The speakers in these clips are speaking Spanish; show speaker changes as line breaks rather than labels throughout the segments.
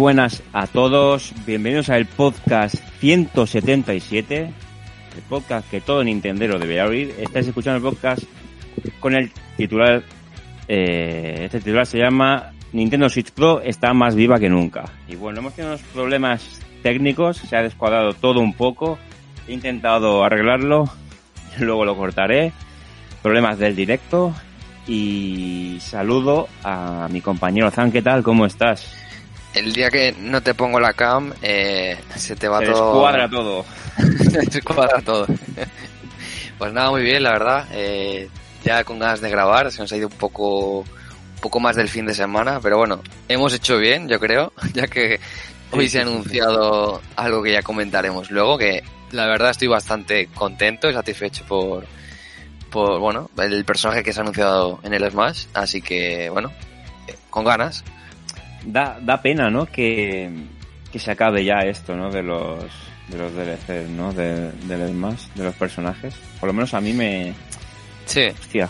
Buenas a todos, bienvenidos al podcast 177, el podcast que todo Nintendero debería oír. Estáis escuchando el podcast con el titular, eh, este titular se llama Nintendo Switch Pro está más viva que nunca. Y bueno, hemos tenido unos problemas técnicos, se ha descuadrado todo un poco, he intentado arreglarlo, luego lo cortaré, problemas del directo y saludo a mi compañero Zan, ¿qué tal? ¿Cómo estás?
El día que no te pongo la cam, eh, se te va
Se
todo.
descuadra todo.
se descuadra todo. pues nada, muy bien, la verdad. Eh, ya con ganas de grabar, se nos ha ido un poco, un poco más del fin de semana, pero bueno, hemos hecho bien, yo creo, ya que hoy se ha anunciado algo que ya comentaremos luego, que la verdad estoy bastante contento y satisfecho por, por bueno, el personaje que se ha anunciado en el Smash, así que bueno, con ganas.
Da, da pena, ¿no? Que, que se acabe ya esto, ¿no? De los, de los DLCs, ¿no? De, del Smash, de los personajes. Por lo menos a mí me...
Sí.
Hostia.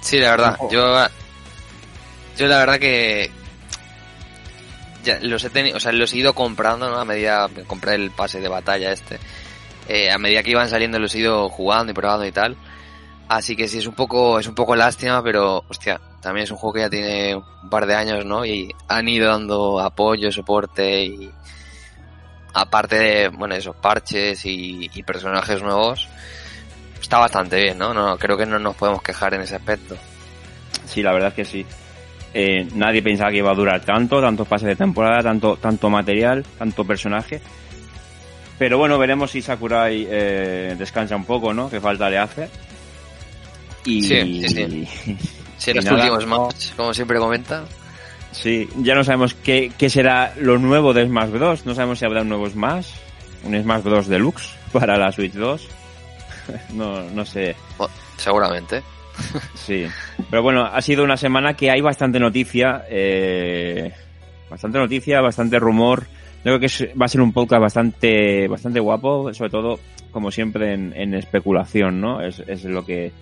Sí, la verdad. Yo, yo la verdad que ya los he tenido, o sea, los he ido comprando, ¿no? A medida que compré el pase de batalla este. Eh, a medida que iban saliendo los he ido jugando y probando y tal. Así que sí es un poco, es un poco lástima, pero hostia, también es un juego que ya tiene un par de años, ¿no? Y han ido dando apoyo, soporte y aparte de, bueno, esos parches y, personajes nuevos, está bastante bien, ¿no? No, creo que no nos podemos quejar en ese aspecto.
Sí, la verdad es que sí. Eh, nadie pensaba que iba a durar tanto, tantos pases de temporada, tanto, tanto material, tanto personaje. Pero bueno, veremos si Sakurai eh, descansa un poco, ¿no? Que falta le hace. Y,
Sí, sí, sí. Si
Y
los
nada.
últimos match, como siempre comenta.
Sí, ya no sabemos qué, qué será lo nuevo de Smash Bros. No sabemos si habrá un nuevo Smash, un Smash Bros. Deluxe para la Switch 2. no, no sé.
Oh, seguramente.
Sí. Pero bueno, ha sido una semana que hay bastante noticia, eh, bastante noticia, bastante rumor. Yo creo que es- va a ser un podcast bastante, bastante guapo, sobre todo, como siempre, en, en especulación, ¿no? Es, es lo que,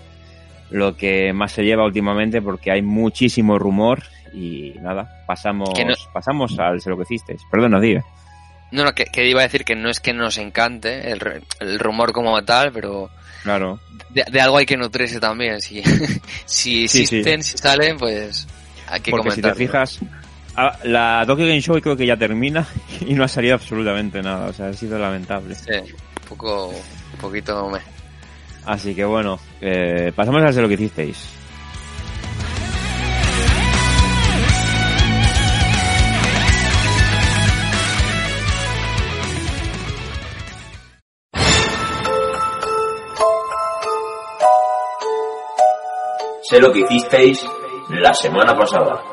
lo que más se lleva últimamente porque hay muchísimo rumor y nada, pasamos,
no-
pasamos al lo que hicisteis. Perdona, diga.
No, no, que, que iba a decir que no es que nos encante el, el rumor como tal, pero
Claro.
de, de algo hay que nutrirse también. Si, si
Sí, sí.
existen, si salen, pues hay que
Porque si te fijas, ah, la Tokyo Game Show creo que ya termina y no ha salido absolutamente nada. O sea, ha sido lamentable.
Sí, un poco, un poquito me.
Así que bueno, eh, pasamos a hacer lo que hicisteis.
Sé lo que hicisteis la semana pasada.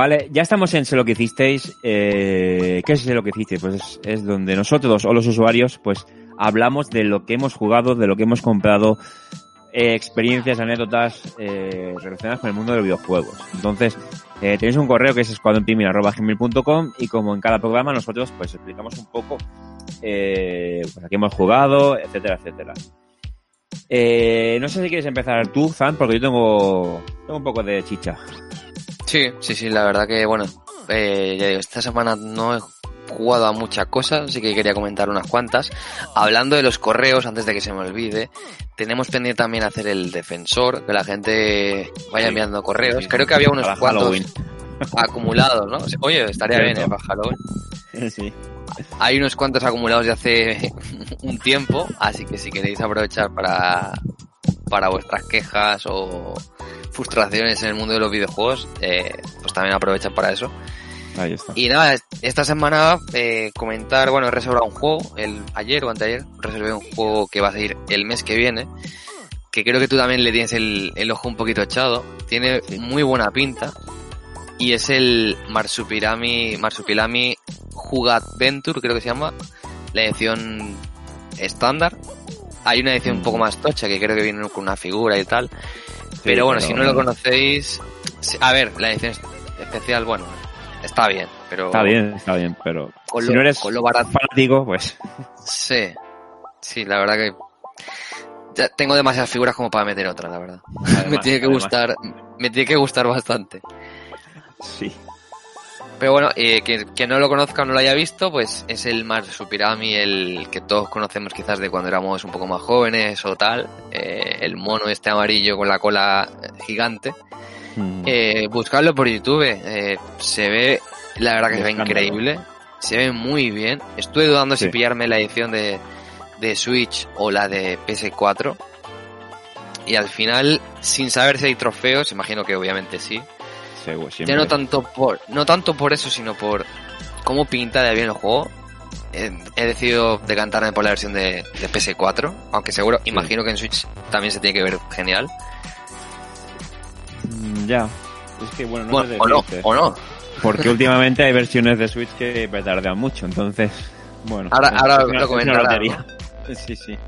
Vale, ya estamos en Sé lo que hicisteis. Eh, ¿Qué es Sé lo que hicisteis? Pues es, es donde nosotros o los usuarios pues hablamos de lo que hemos jugado, de lo que hemos comprado, eh, experiencias, anécdotas eh, relacionadas con el mundo de los videojuegos. Entonces, eh, tenéis un correo que es escuadronpimir.com y como en cada programa nosotros pues explicamos un poco pues a hemos jugado, etcétera, etcétera. No sé si quieres empezar tú, Zan, porque yo tengo, tengo un poco de chicha.
Sí, sí, sí, la verdad que, bueno, eh, ya digo, esta semana no he jugado a muchas cosas, así que quería comentar unas cuantas. Hablando de los correos, antes de que se me olvide, tenemos pendiente también hacer el defensor, que la gente vaya enviando correos. Creo que había unos
para
cuantos
Halloween.
acumulados, ¿no? Oye, estaría bien. ¿eh? Para Halloween.
Sí.
Hay unos cuantos acumulados de hace un tiempo, así que si queréis aprovechar para para vuestras quejas o frustraciones en el mundo de los videojuegos, eh, pues también aprovechan para eso.
Ahí está.
Y nada, esta semana eh, comentar, bueno, he reservado un juego, el ayer o anteayer, reservé un juego que va a salir el mes que viene, que creo que tú también le tienes el, el ojo un poquito echado, tiene muy buena pinta, y es el Marsupilami, Marsupilami Juga Adventure, creo que se llama, la edición estándar. Hay una edición un poco más tocha que creo que viene con una figura y tal. Pero bueno,
pero
si no lo conocéis, a ver, la edición especial, bueno, está bien, pero
Está bien, está bien, pero
Con
si
lo-
no eres
con lo barato.
fanático, pues
Sí, sí, la verdad que ya tengo demasiadas figuras como para meter otra, la verdad. me tiene que
además-
gustar, me tiene que gustar bastante.
sí.
Pero bueno, eh, que, que no lo conozca o no lo haya visto, pues es el Marsupilami, el que todos conocemos quizás de cuando éramos un poco más jóvenes o tal, eh, el mono este amarillo con la cola gigante.
Mm.
Eh, buscarlo por YouTube, eh, se ve, la verdad que se ve increíble, se ve muy bien. Estuve dudando si pillarme la edición de, de Switch o la de PS4. Y al final, sin saber si hay trofeos, imagino que obviamente sí.
Seguro,
Ya
siempre.
no tanto por, no tanto por eso, sino por cómo pinta de bien el juego. He, he decidido decantarme por la versión de, de PS4, aunque seguro, imagino que en Switch también se tiene que ver genial.
Mm, Ya. Es que bueno, no
bueno, o no, o no.
Porque últimamente hay versiones de Switch que petardean mucho, entonces, bueno.
Ahora- ahora lo
lotería. Sí, sí.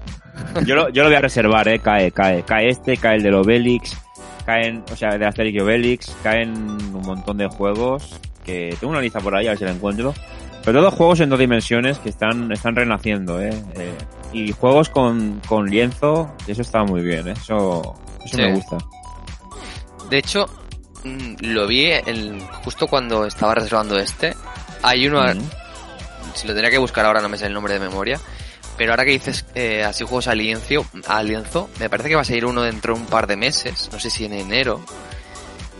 Yo lo, yo lo voy a reservar, eh, cae, cae. Cae este, cae el del Obelix, caen, o sea, de Asterix y Obelix, caen un montón de juegos que tengo una lista por ahí, a ver si la encuentro. Pero todos juegos en dos dimensiones que están, están renaciendo, eh. eh, y juegos con, con lienzo, y eso está muy bien, eh. Eso, eso
Sí.
me gusta.
De hecho, mm, lo vi el, justo cuando estaba reservando este. Hay uno, si lo tenía que buscar ahora no me sé el nombre de memoria. Pero ahora que dices eh, así juegos a lienzo, me parece que va a salir uno dentro de un par de meses, no sé si en enero.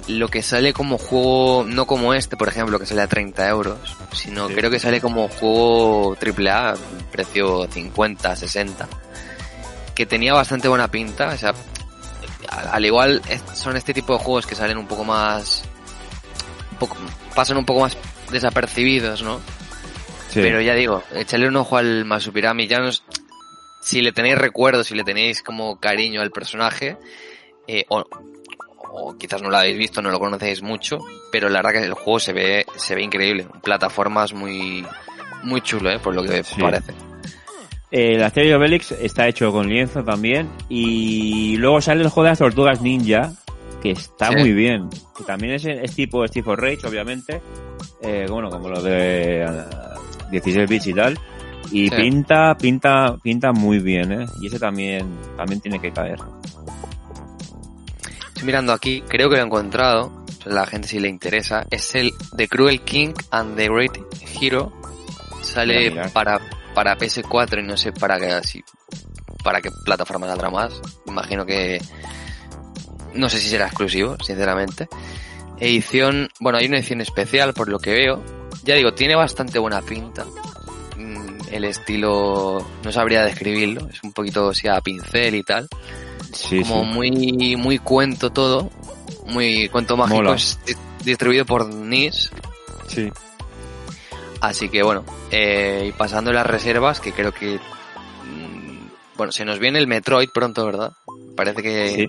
Lo que sale como juego, no como este, por ejemplo, que sale a 30 euros, sino
Sí.
creo que sale como juego AAA, precio 50, 60. Que tenía bastante buena pinta, o sea, al al igual son este tipo de juegos que salen un poco más, un poco, pasan un poco más desapercibidos, ¿no?
Sí.
Pero ya digo, echarle un ojo al Masupirami, ya no es- si le tenéis recuerdo, si le tenéis como cariño al personaje, eh, o, o quizás no lo habéis visto, no lo conocéis mucho, pero la verdad que el juego se ve, se ve increíble, plataformas muy, muy chulo, eh, por lo que
Sí.
parece.
Eh, El Asterix y Obelix está hecho con lienzo también. Y luego sale el juego de las tortugas ninja, que está
Sí.
muy bien. Que también es, es tipo Steve of Rage, obviamente. Eh, bueno, como lo de 16 bits y tal. Y
Sí.
pinta, pinta, pinta muy bien, ¿eh? Y ese también, también tiene que caer.
Estoy mirando aquí, creo que lo he encontrado, la gente si le interesa, es el The Cruel King and the Great Hero. Sale para, para PS4 y no sé para qué así, para qué plataforma saldrá más. Imagino que no sé si será exclusivo, sinceramente. Edición, bueno, hay una edición especial por lo que veo. Ya digo, tiene bastante buena pinta. Mm, El estilo, no sabría describirlo, es un poquito así a pincel y tal
Sí,
como
sí.
muy muy cuento todo, muy cuento mágico
Mola.
es di- distribuido por NIS,
Sí.
así que bueno, eh, y pasando las reservas que creo que mm, bueno, se nos viene el Metroid pronto, ¿verdad? Parece que
Sí.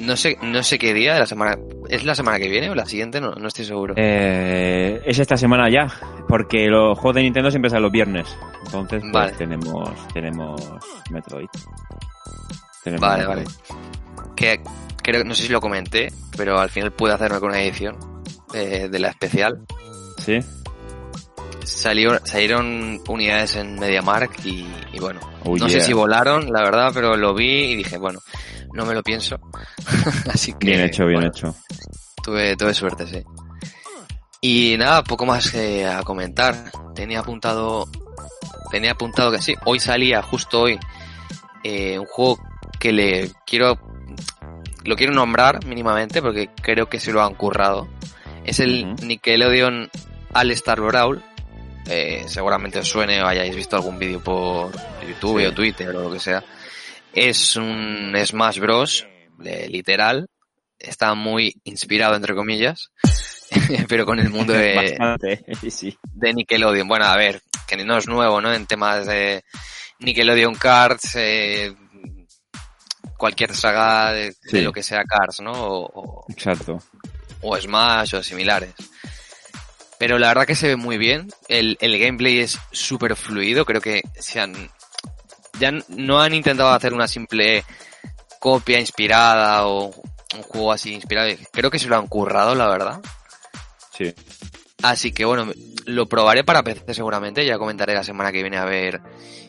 No sé no sé qué día de la semana es la semana que viene o la siguiente, no, no estoy seguro.
Eh, es esta semana ya, porque los juegos de Nintendo siempre salen los viernes. Entonces, pues,
Vale.
tenemos, tenemos Metroid. Tenemos
vale,
Metroid.
vale. Que creo no sé si lo comenté, pero al final pude hacerme con una edición eh, de la especial.
Sí.
Salió, salieron unidades en MediaMark y, y bueno,
Oh,
no sé si volaron, la verdad, pero lo vi y dije, bueno, no me lo pienso. Así que.
Bien hecho, bien
bueno,
hecho.
Tuve, tuve suerte, sí. Y nada, poco más que a comentar. Tenía apuntado, tenía apuntado que sí, hoy salía, justo hoy, eh, un juego que le quiero, lo quiero nombrar mínimamente porque creo que se lo han currado. Es el. Nickelodeon All Star Brawl. Eh, seguramente os suene o hayáis visto algún vídeo por YouTube
Sí.
o Twitter o lo que sea. Es un Smash Bros. literal. Está muy inspirado, entre comillas, pero con el mundo de,
sí,
de Nickelodeon. Bueno, a ver, que no es nuevo, ¿no? En temas de Nickelodeon Cards, eh, cualquier saga de, lo que sea Cards, ¿no? O, o-
Exacto.
o Smash o similares. Pero la verdad que se ve muy bien. El, el gameplay es súper fluido. Creo que se han, ya no han intentado hacer una simple copia inspirada o un juego así inspirado. Creo que se lo han currado, la verdad.
Sí.
Así que bueno, lo probaré para PC seguramente. Ya comentaré la semana que viene a ver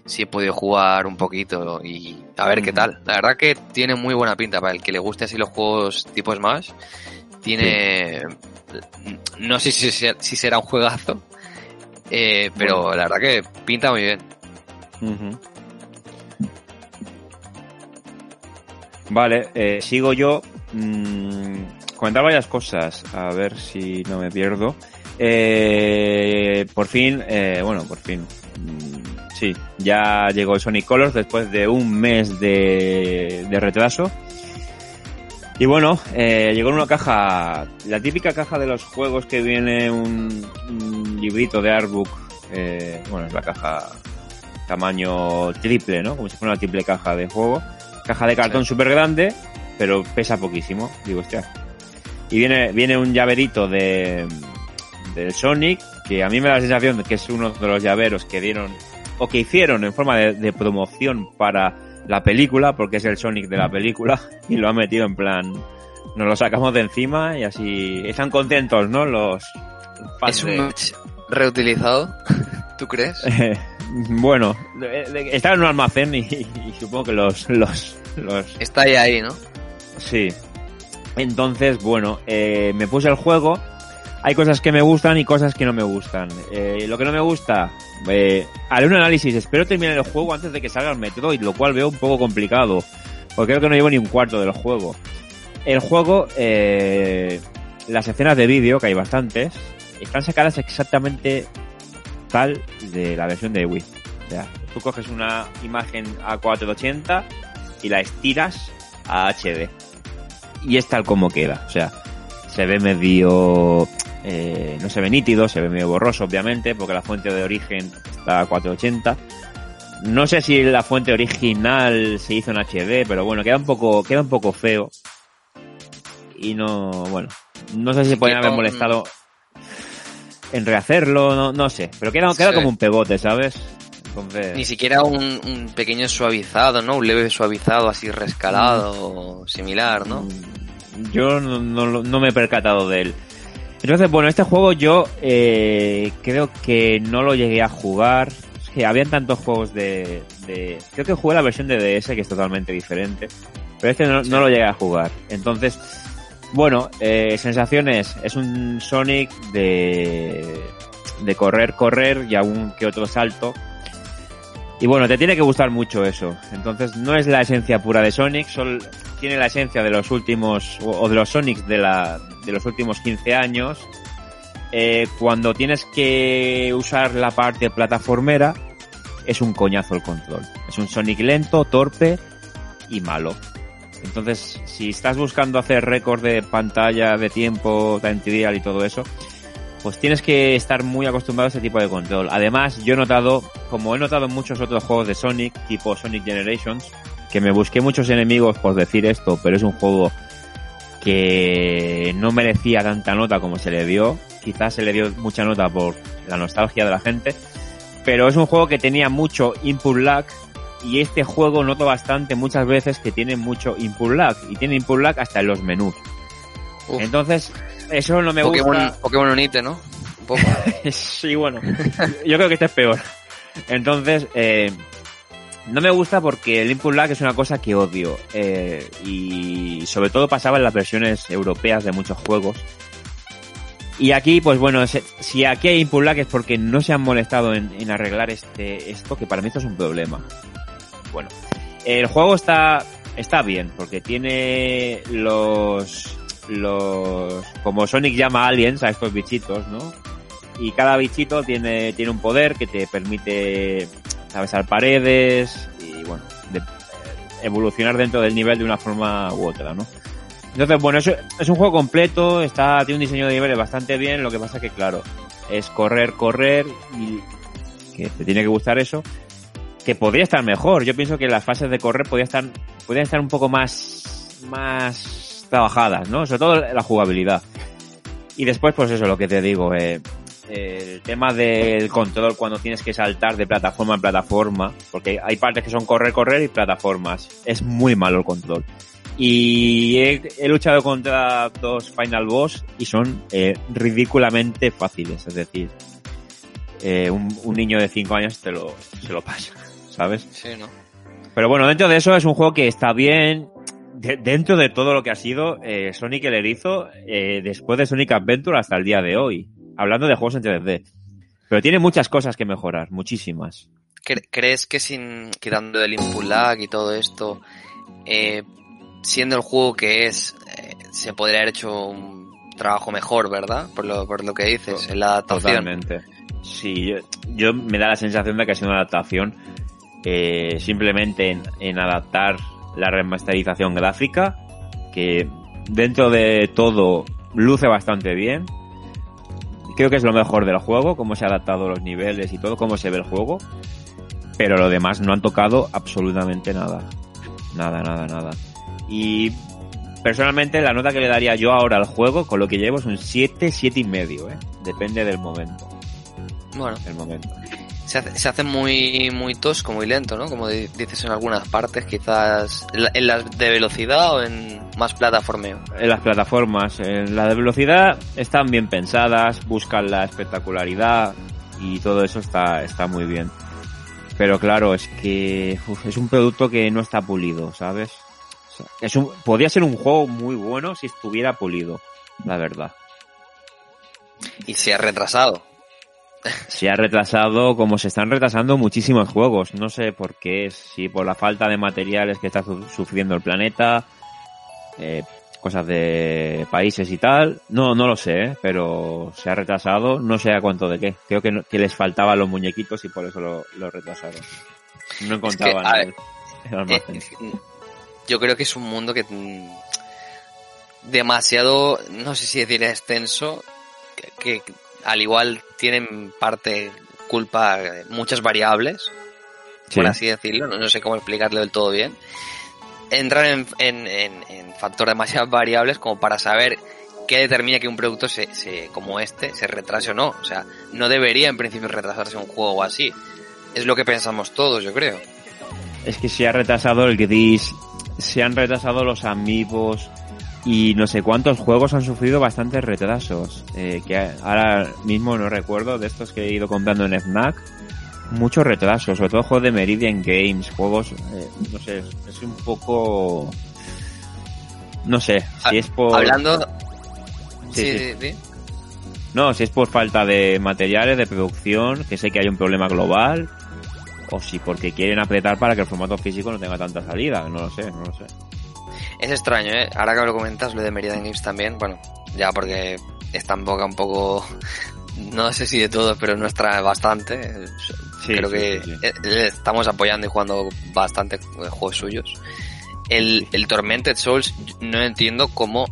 si he podido jugar un poquito y a ver qué tal. La verdad que tiene muy buena pinta para el que le guste así los juegos tipo Smash. Tiene, no sé si, si será un juegazo, eh, pero la verdad que pinta muy bien.
Vale, eh, sigo yo. Mm, comentar varias cosas, a ver si no me pierdo. Eh, por fin, eh, bueno, por fin. mm, sí, ya llegó Sonic Colors después de un mes de, de retraso. Y bueno, eh, llegó en una caja, la típica caja de los juegos que viene un, un librito de artbook. Eh, bueno, es la caja tamaño triple, ¿no? Como si fuera una triple caja de juego. Caja de cartón
Sí.
súper grande, pero pesa poquísimo. Digo, hostia. Y viene, viene un llaverito de del Sonic, que a mí me da la sensación de que es uno de los llaveros que dieron, o que hicieron en forma de, de promoción para la película, porque es el Sonic de la película, y lo han metido en plan, nos lo sacamos de encima y así están contentos, ¿no? Los, los fans
¿Es un
de-
match reutilizado? ¿Tú crees?
eh, bueno, de- está en un almacén y, y supongo que los, los, los,
Está ahí, ahí, ¿no?
sí. Entonces, bueno, eh, me puse el juego. Hay cosas que me gustan y cosas que no me gustan. Eh, lo que no me gusta, eh, haré un análisis. Espero terminar el juego antes de que salga el Metroid, lo cual veo un poco complicado. Porque creo que no llevo ni un cuarto del juego. El juego, eh, las escenas de vídeo, que hay bastantes, están sacadas exactamente tal de la versión de Wii. O sea, tú coges una imagen a 480 y la estiras a HD. Y es tal como queda. O sea, se ve medio... eh, no se ve nítido, se ve medio borroso, obviamente, porque la fuente de origen está a 480. No sé si la fuente original se hizo en HD, pero bueno, queda un poco, queda un poco feo. Y no, bueno, no sé si
Sí,
pueden haber molestado en rehacerlo, no, no sé, pero queda, queda
Sí.
como un pegote, ¿sabes? Entonces,
Ni siquiera un, un pequeño suavizado, ¿no? Un leve suavizado así rescalado similar, ¿no?
Mm, Yo no, no, me he percatado de él. Entonces, bueno, este juego yo eh, creo que no lo llegué a jugar. Es que habían tantos juegos de, de... Creo que jugué la versión de DS, que es totalmente diferente. Pero este no, no lo llegué a jugar. Entonces, bueno, eh, sensaciones. Es un Sonic de, de correr, correr y algún que otro salto. Y bueno, te tiene que gustar mucho eso. Entonces, no es la esencia pura de Sonic, tiene la esencia de los últimos, o de los Sonics de, la, de los últimos 15 años. Eh, cuando tienes que usar la parte plataformera, es un coñazo el control. Es un Sonic lento, torpe y malo. Entonces, si estás buscando hacer récord de pantalla, de tiempo, time y todo eso, pues tienes que estar muy acostumbrado a ese tipo de control. Además, yo he notado, como he notado en muchos otros juegos de Sonic, tipo Sonic Generations, que me busqué muchos enemigos por decir esto, pero es un juego que no merecía tanta nota como se le dio. Quizás se le dio mucha nota por la nostalgia de la gente. Pero es un juego que tenía mucho input lag y este juego noto bastante muchas veces que tiene mucho input lag y tiene input lag hasta en los menús.
Uf.
Entonces, eso no me
Pokémon,
gusta.
Pokémon Unite, ¿no? Un poco.
sí, bueno. Yo creo que este es peor. Entonces, eh, no me gusta porque el input lag es una cosa que odio. Eh, y sobre todo pasaba en las versiones europeas de muchos juegos. Y aquí, pues bueno, si aquí hay input lag es porque no se han molestado en, en arreglar este, esto, que para mí esto es un problema. Bueno, el juego está, está bien, porque tiene los, los, como Sonic llama aliens a estos bichitos, ¿no? Y cada bichito tiene, tiene un poder que te permite atravesar paredes y bueno, de- evolucionar dentro del nivel de una forma u otra, ¿no? Entonces, bueno, es, es un juego completo, está, tiene un diseño de niveles bastante bien, lo que pasa que, claro, es correr, correr y que te tiene que gustar eso, que podría estar mejor. Yo pienso que las fases de correr podrían estar, podrían estar un poco más, más trabajadas, ¿no? Sobre todo la jugabilidad. Y después, pues eso, lo que te digo, eh, el tema del control cuando tienes que saltar de plataforma en plataforma, porque hay partes que son correr, correr y plataformas. Es muy malo el control. Y he, luchado contra dos Final Boss y son eh, ridículamente fáciles, es decir, eh, un, un niño de 5 años te lo, se lo pasa, ¿sabes?
Sí, ¿no?
Pero bueno, dentro de eso es un juego que está bien. De- dentro de todo lo que ha sido eh, Sonic el Erizo, eh, después de Sonic Adventure hasta el día de hoy. Hablando de juegos en 3D. Pero tiene muchas cosas que mejorar, muchísimas.
¿Cre- ¿Crees que sin quitando el input lag y todo esto, eh, siendo el juego que es, eh, se podría haber hecho un trabajo mejor, ¿verdad? Por lo, por lo que dices, en la adaptación.
Totalmente. Sí, yo, yo me da la sensación de que ha sido una adaptación eh, simplemente en, en adaptar la remasterización gráfica, que dentro de todo luce bastante bien. Creo que es lo mejor del juego, cómo se ha adaptado los niveles y todo, cómo se ve el juego. Pero lo demás no han tocado absolutamente nada. Nada, nada, nada. Y personalmente la nota que le daría yo ahora al juego, con lo que llevo, es un 7, 7 y medio, ¿eh? Depende del momento.
Bueno,
Del momento.
Se hace, se hace muy, muy tosco, muy lento, ¿no? Como di- dices en algunas partes, quizás en, la- en las de velocidad o en más plataformeo.
En las plataformas, en la de velocidad, están bien pensadas, buscan la espectacularidad y todo eso está, está muy bien. Pero claro, es que uf, es un producto que no está pulido, ¿sabes? O sea, es un, podría ser un juego muy bueno si estuviera pulido, la verdad.
Y se ha retrasado.
Se ha retrasado como se están retrasando muchísimos juegos. No sé por qué, si por la falta de materiales que está su- sufriendo el planeta, eh, cosas de países y tal. No, no lo sé, ¿eh? pero se ha retrasado. No sé a cuánto de qué. Creo que, no- que les faltaban los muñequitos y por eso lo, lo retrasaron. No encontraban
a
el, el almacén.
Eh, yo creo que es un mundo que mm, demasiado, no sé si decir extenso, que, que al igual tienen parte culpa muchas variables,
Sí.
por así decirlo, no, no sé cómo explicarlo del todo bien. Entran en, en, en, en factor demasiadas variables como para saber qué determina que un producto se, se, como este se retrase o no. O sea, no debería en principio retrasarse un juego así. Es lo que pensamos todos, yo creo.
Es que se ha retrasado el Gris, se han retrasado los amigos y no sé cuántos juegos han sufrido bastantes retrasos. Eh, que ahora mismo no recuerdo de estos que he ido comprando en FNAC. Muchos retrasos, sobre todo juegos de Meridian Games, juegos, eh, no sé, es un poco... No sé, si es por...
Hablando...
Sí,
Sí,
sí.
sí, sí.
No, si es por falta de materiales, de producción, que sé que hay un problema global, o si porque quieren apretar para que el formato físico no tenga tanta salida, no lo sé, no lo sé.
Es extraño, ¿eh? Ahora que lo comentas, lo de Meridian Games también, bueno, ya porque está en boca un poco, no sé si de todo, pero nuestra bastante.
Sí,
Creo
sí,
que
sí,
eh, estamos apoyando y jugando bastante eh, juegos suyos. El, el Tormented Souls, no entiendo cómo,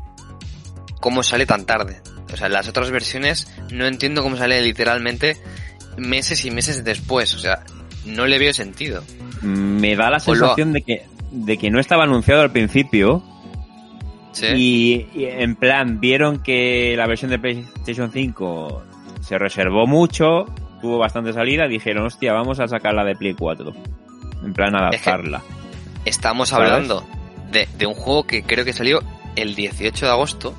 cómo sale tan tarde. O sea, las otras versiones no entiendo cómo sale literalmente meses y meses después. O sea, no le veo sentido.
Me da la
lo-
sensación de que, de que no estaba anunciado al principio
¿Sí?
y, y en plan vieron que la versión de PlayStation 5 se reservó mucho, tuvo bastante salida, dijeron, hostia, vamos a sacarla de Play 4. En plan adaptarla.
Estamos
¿Sabes?
hablando de, de un juego que creo que salió el 18 de agosto,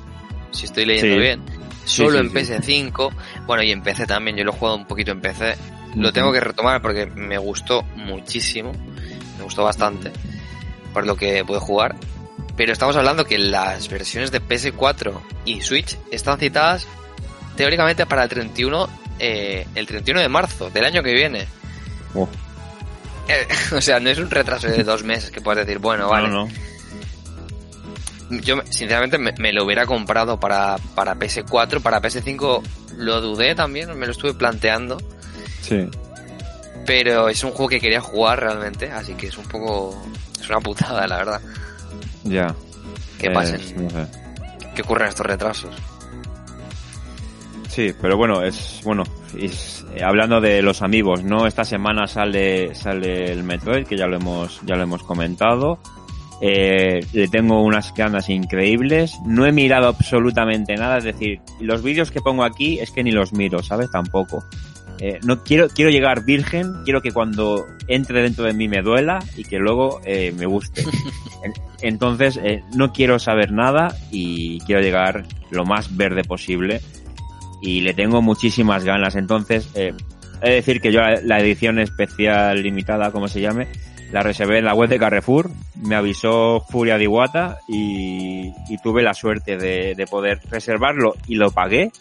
si estoy leyendo
Sí.
bien, solo
sí,
en
sí.
PS5, bueno y en PC también, yo lo he jugado un poquito en PC, lo tengo que retomar porque me gustó muchísimo, me gustó bastante, por lo que pude jugar, pero estamos hablando que las versiones de PS4 y Switch están citadas teóricamente para el 31, eh, el 31 de marzo del año que viene.
Oh,
Eh, o sea, no es un retraso de dos meses que puedes decir, bueno, vale.
No, no.
Yo, sinceramente, me, me lo hubiera comprado para, para PS4, para PS5 lo dudé también, me lo estuve planteando,
Sí.
pero es un juego que quería jugar realmente, así que es un poco, es es una putada, la verdad.
Ya.
Que
Eh,
pasen,
no sé.
que ocurren estos retrasos.
Sí, pero bueno, es bueno. es- eh, hablando de los amigos, ¿no? Esta semana sale sale el Metroid, que ya lo hemos ya lo hemos comentado. Eh, le tengo unas ganas increíbles. No he mirado absolutamente nada, es decir, los vídeos que pongo aquí es que ni los miro, ¿sabes? Tampoco. Eh, no quiero quiero llegar virgen, quiero que cuando entre dentro de mí me duela y que luego eh, me guste. En- Entonces, eh, no quiero saber nada y quiero llegar lo más verde posible y le tengo muchísimas ganas. Entonces, eh, he de decir que yo la, la edición especial limitada, como se llame, la reservé en la web de Carrefour, me avisó Furia de Iwata y, y tuve la suerte de, de poder reservarlo y lo pagué.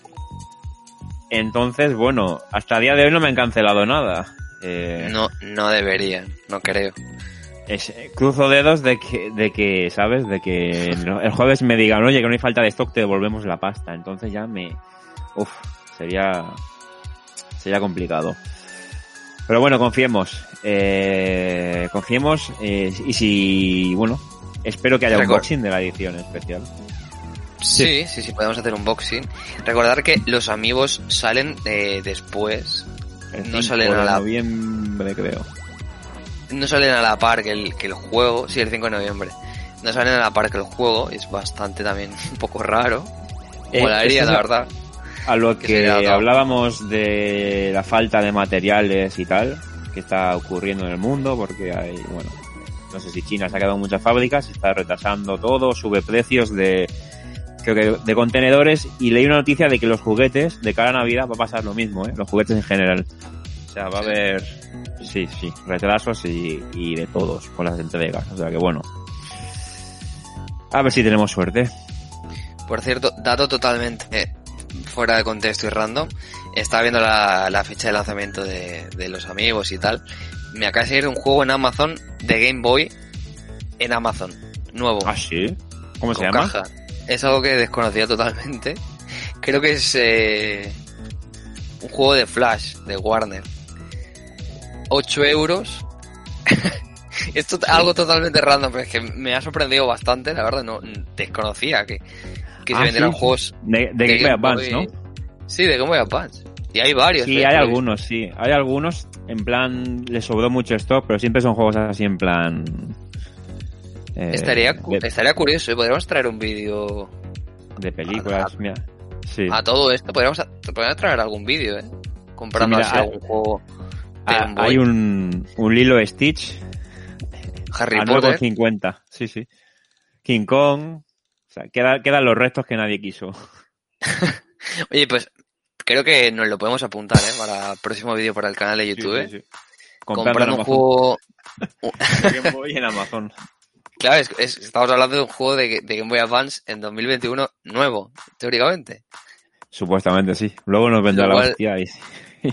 Entonces, bueno, hasta el día de hoy no me han cancelado nada. Eh,
No, no deberían, no creo.
es- cruzo dedos de que, de que, ¿sabes? De que el jueves me digan, oye, que no hay falta de stock, te devolvemos la pasta. Entonces ya me... Uf, sería... Sería complicado. Pero bueno, confiemos. Eh, confiemos eh, y si... Bueno, espero que haya un unboxing de la edición especial.
Sí, sí, sí, podemos hacer un boxing. Recordar que los amigos salen eh, después,
El
No
5
salen a la-
noviembre, creo.
no salen a la par que el, que el juego, sí, el 5 de noviembre. No salen a la par que el juego, es bastante también un poco raro.
Eh,
Molaría, la verdad.
A lo
que
hablábamos de la falta de materiales y tal, que está ocurriendo en el mundo, porque hay, bueno, no sé si China se ha quedado en muchas fábricas, está retrasando todo, sube precios de, creo que de contenedores, y leí una noticia de que los juguetes, de cara a Navidad, va a pasar lo mismo, ¿eh? Los juguetes en general. O sea, va a haber, sí, sí, retrasos y, y de todos con las entregas. O sea que bueno. A ver si tenemos suerte.
Por cierto, dato totalmente fuera de contexto y random. Estaba viendo la, la fecha de lanzamiento de, de los amigos y tal. Me acaba de salir un juego en Amazon de Game Boy en Amazon. Nuevo.
¿Ah, sí? ¿Cómo se llama?
caja. Es algo que desconocía totalmente. Creo que es eh, un juego de Flash de Warner. 8 euros. es to- algo totalmente random, pero es que me ha sorprendido bastante, la verdad. No desconocía que, que
Ah,
se vendieran
sí.
juegos
De, de Game Boy Advance, ¿no?
Sí, de Game Boy Advance. Y hay varios.
Sí,
eh,
hay algunos, sí. Hay algunos, en plan, les sobró mucho stock, pero siempre son juegos así en plan... eh,
Estaría,
de,
estaría curioso, ¿eh? podríamos traer un vídeo
de películas, mira. Sí.
a todo esto. Podríamos, podríamos traer algún vídeo, ¿eh? Comprando
Sí, mira,
algún juego. Boy.
hay un, un Lilo Stitch
Harry
a
Potter.
9,50. Sí, sí. King Kong. O sea, queda- quedan los restos que nadie quiso.
Oye, pues creo que nos lo podemos apuntar, ¿eh? Para el próximo vídeo para el canal de YouTube.
Sí, sí,
¿eh?
sí. En
un juego...
En Amazon.
Claro, es- es- estamos hablando de un juego de, de Game Boy Advance en 2021 nuevo, teóricamente.
Supuestamente sí. Luego nos vendrá la hostia y, y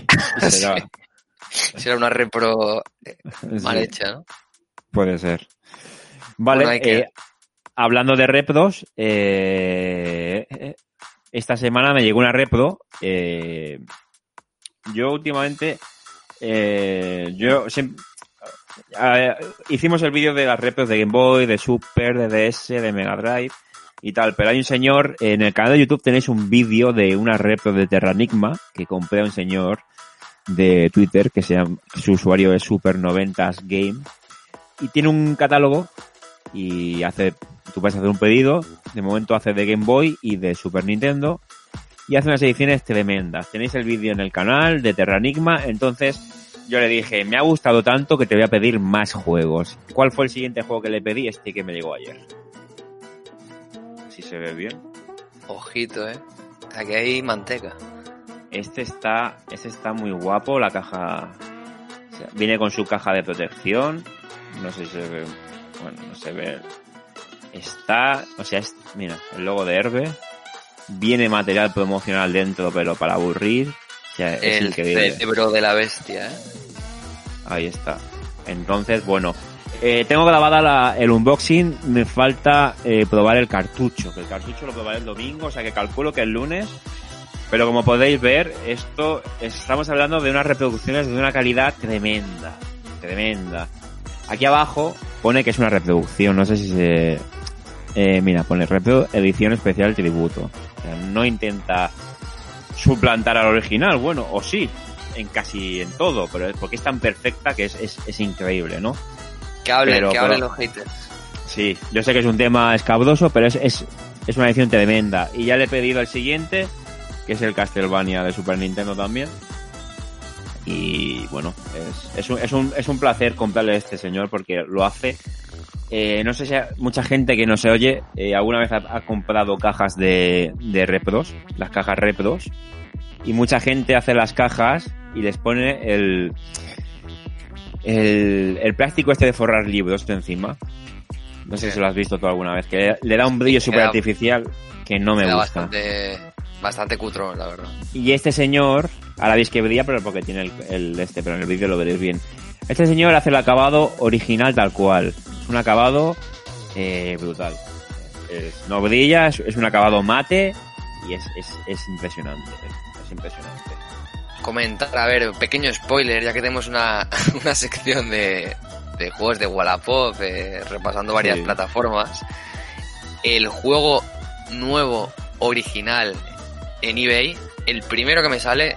será...
Será una repro eh, mal hecha, ¿no?
Puede ser. Vale,
Bueno, que-
eh, hablando de repros, eh, esta semana me llegó una repro. eh, yo últimamente, yo siempre, hicimos el vídeo de las repros de Game Boy, de Super, de DS, de Mega Drive y tal, pero hay un señor, en el canal de YouTube tenéis un vídeo de una repro de Terranigma que compré a un señor de Twitter que se llama, su usuario es Super90s Game y tiene un catálogo y hace, tú puedes hacer un pedido, de momento hace de Game Boy y de Super Nintendo y hace unas ediciones tremendas. Tenéis el vídeo en el canal de Terranigma, entonces yo le dije, me ha gustado tanto que te voy a pedir más juegos. ¿Cuál fue el siguiente juego que le pedí? Este que me llegó ayer. Si se ve bien.
Ojito, ¿eh? Aquí hay manteca.
Este está, este está muy guapo, la caja, o sea, viene con su caja de protección, no sé si se ve, bueno, no se ve, está, o sea, es, mira, el logo de Herbe, viene material promocional dentro, pero para aburrir, es
El
increíble.
cerebro de la bestia, ¿eh?
Ahí está. Entonces, bueno, eh, tengo grabada la- el unboxing, me falta eh, probar el cartucho, que el cartucho lo probaré el domingo, o sea que calculo que el lunes. Pero como podéis ver, esto estamos hablando de unas reproducciones de una calidad tremenda, tremenda. Aquí abajo pone que es una reproducción, no sé si se... Eh, mira, pone edición especial tributo. O sea, no intenta suplantar al original, bueno, o sí, en casi en todo, pero es porque es tan perfecta que es, es, es increíble, ¿no?
Que hablen,
Pero-
que
pero-
hablen los haters.
Sí, yo sé que es un tema escabroso, pero es, es, es una edición tremenda. Y ya le he pedido el siguiente, que es el Castlevania de Super Nintendo también. Y bueno, es, es, un, es, un, es un placer comprarle a este señor porque lo hace. Eh, no sé si mucha gente que no se oye eh, alguna vez ha, comprado cajas de, de Repros, las cajas Repros, y mucha gente hace las cajas y les pone el, el, el plástico este de forrar libros encima. No sé
Sí.
si lo has visto tú alguna vez, que le da un brillo súper artificial que no me gusta.
bastante, bastante cutrón, la verdad.
Y este señor, ahora veis que brilla, pero porque tiene el, el este, pero en el vídeo lo veréis bien. Este señor hace el acabado original tal cual. Es un acabado eh, brutal. Es- no brilla, es, es un acabado mate y es, es, es impresionante. Es, es impresionante.
Comentar, a ver, pequeño spoiler, ya que tenemos una, una sección de, de juegos de Wallapop, eh, repasando varias
Sí.
plataformas. El juego nuevo, original, en eBay, el primero que me sale,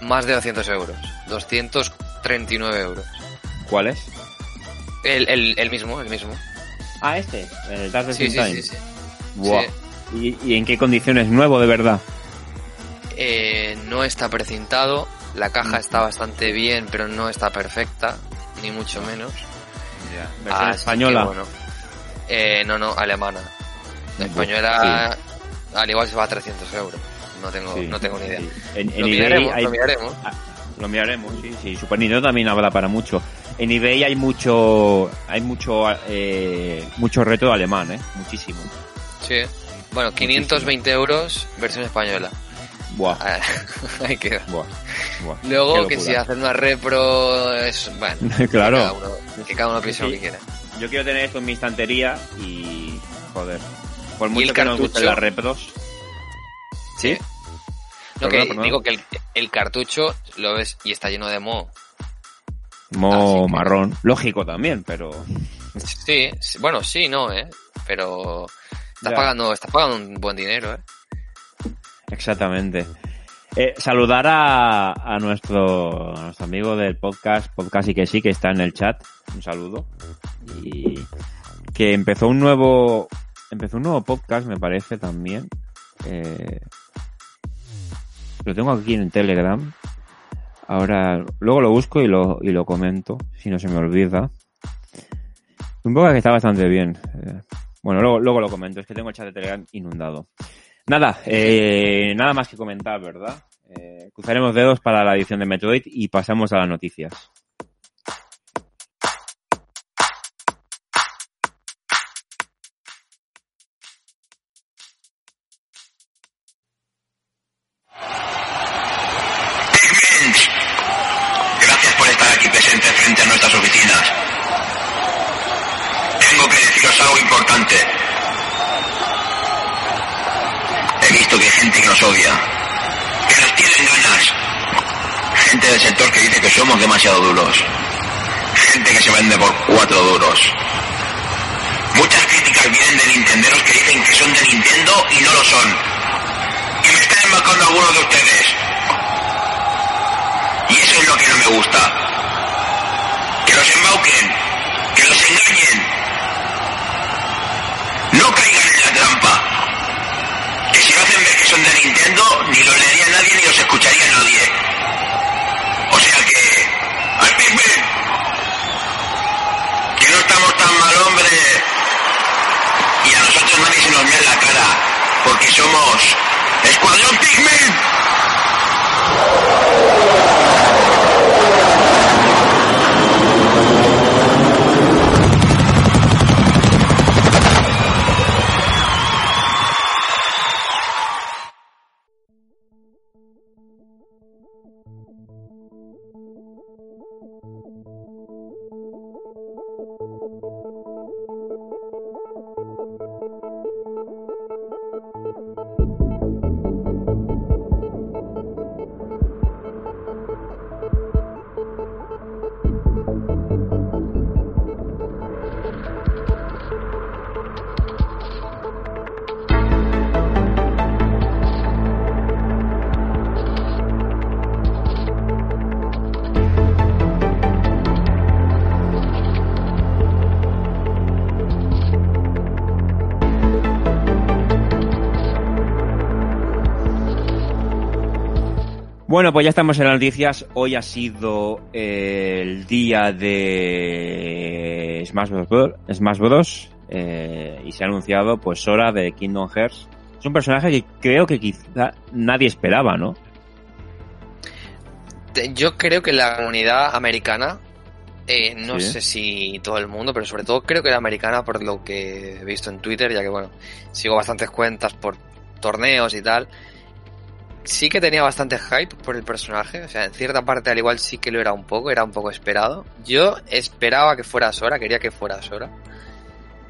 más de 200 euros. 239 euros.
¿Cuál es?
El, el, el mismo, el mismo.
Ah, este, el Dark
Sí, sí,
Time.
sí, sí.
Buah.
Sí.
¿Y, ¿Y en qué condiciones? ¿Nuevo de verdad?
Eh, no está precintado, la caja
Mm.
está bastante bien, pero no está perfecta, ni mucho menos.
Versión
Así
española.
que, bueno. Eh, no, no, alemana. La española, al igual se va a 300 euros. No tengo,
Sí,
no tengo ni idea.
sí. En, en
Lo miraremos,
hay,
lo miraremos.
Lo miraremos, sí, sí. Super Nintendo también habrá para mucho. En eBay hay mucho, hay mucho, eh, mucho reto alemán, eh, muchísimo.
Sí. Bueno, 520 euros, versión española.
Buah,
Ah, Ahí queda.
buah, buah.
Luego que si hacer una repro es, bueno,
claro.
que cada uno, que cada uno piense
Sí,
lo que quiera.
Yo quiero tener esto en mi estantería y, joder, por
¿Y
mucho
el
que nos gusten
cartucho?
las repros. ¿Sí?
No,
Perdona,
que
perdona.
digo que el, el cartucho lo ves y está lleno de moho.
Mo
Así que-
marrón. Lógico también, pero...
Sí, sí, bueno, sí, no, eh. Pero estás
Ya.
pagando, estás pagando un buen dinero, eh.
Exactamente. Eh, saludar a, a nuestro, a nuestro amigo del podcast, Podcast y que sí, que está en el chat. Un saludo. Y que empezó un nuevo, empezó un nuevo podcast, me parece también. Eh, lo tengo aquí en Telegram. Ahora, luego lo busco y lo, y lo comento, si no se me olvida. Un podcast que está bastante bien. Eh, bueno, luego, luego lo comento, es que tengo el chat de Telegram inundado. Nada, eh, nada más que comentar, ¿verdad? Eh, cruzaremos dedos para la edición de Metroid y pasamos a las noticias. Pues ya estamos en las noticias. Hoy ha sido eh, el día de Smash Bros. Smash Bros. eh, y se ha anunciado pues Sora de Kingdom Hearts. Es un personaje que creo que quizá nadie esperaba, ¿no?
Yo creo que la comunidad americana, eh, no
Sí.
sé si todo el mundo, pero sobre todo creo que la americana por lo que he visto en Twitter, ya que bueno, sigo bastantes cuentas por torneos y tal. Sí que tenía bastante hype por el personaje, o sea, en cierta parte al igual sí que lo era un poco, era un poco esperado. Yo esperaba que fuera Sora, quería que fuera Sora.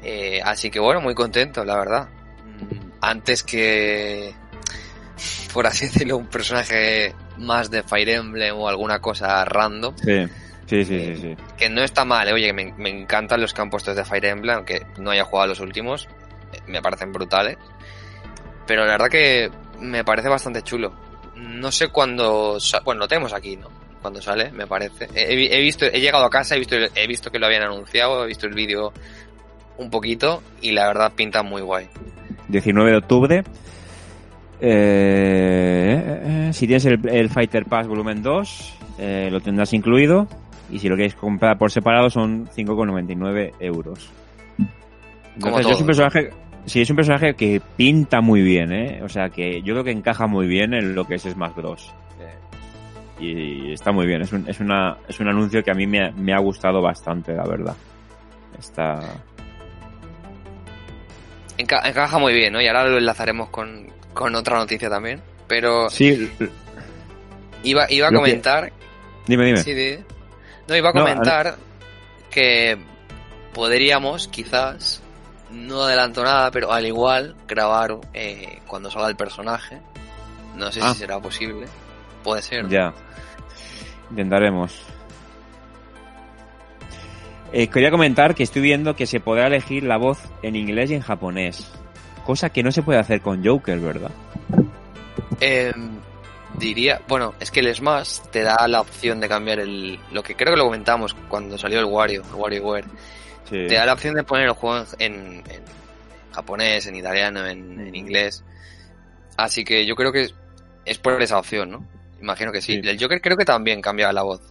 Eh, así que bueno, muy contento, la verdad. Mm, Antes que, por así decirlo, un personaje más de Fire Emblem o alguna cosa random,
Sí, sí, sí, sí. sí.
que no está mal, eh, oye, que me, me encantan los que han puesto de Fire Emblem, aunque no haya jugado los últimos, eh, me parecen brutales. Pero la verdad que me parece bastante chulo. No sé cuándo, bueno, lo tenemos aquí, ¿no? Cuando sale, me parece. He, he visto, he llegado a casa, he visto, he visto que lo habían anunciado, he visto el vídeo un poquito y la verdad pinta muy guay.
19 de octubre. Eh, si tienes el, el Fighter Pass volumen 2, eh, lo tendrás incluido. Y si lo queréis comprar por separado son 5,99 euros.
Como
Entonces, yo es un personaje, sí, es un personaje que pinta muy bien, ¿eh? O sea, que yo creo que encaja muy bien en lo que es Smash Bros. Eh, Y está muy bien. Es un, es una, es un anuncio que a mí me, ha- me ha gustado bastante, la verdad. Está,
Enca- encaja muy bien, ¿no? Y ahora lo enlazaremos con, con otra noticia también. Pero
sí,
iba, iba a
que-
comentar
dime, dime.
Sí, di- No, iba a
No,
comentar que podríamos, quizás, no adelanto nada, pero al igual grabar eh, cuando salga el personaje. No sé
Ah.
si será posible. Puede ser. ¿no?
Ya. Intentaremos. Eh, quería comentar que estoy viendo que se podrá elegir la voz en inglés y en japonés. Cosa que no se puede hacer con Joker, ¿verdad?
Eh, diría, bueno, es que el Smash te da la opción de cambiar el. Lo que creo que lo comentamos cuando salió el Wario, el WarioWare.
Sí.
Te da la opción de poner el juego en, en- en japonés, en italiano, en, en inglés. Así que yo creo que es, es por esa opción, ¿no? Imagino que sí.
Sí.
El Joker creo que también cambia la voz.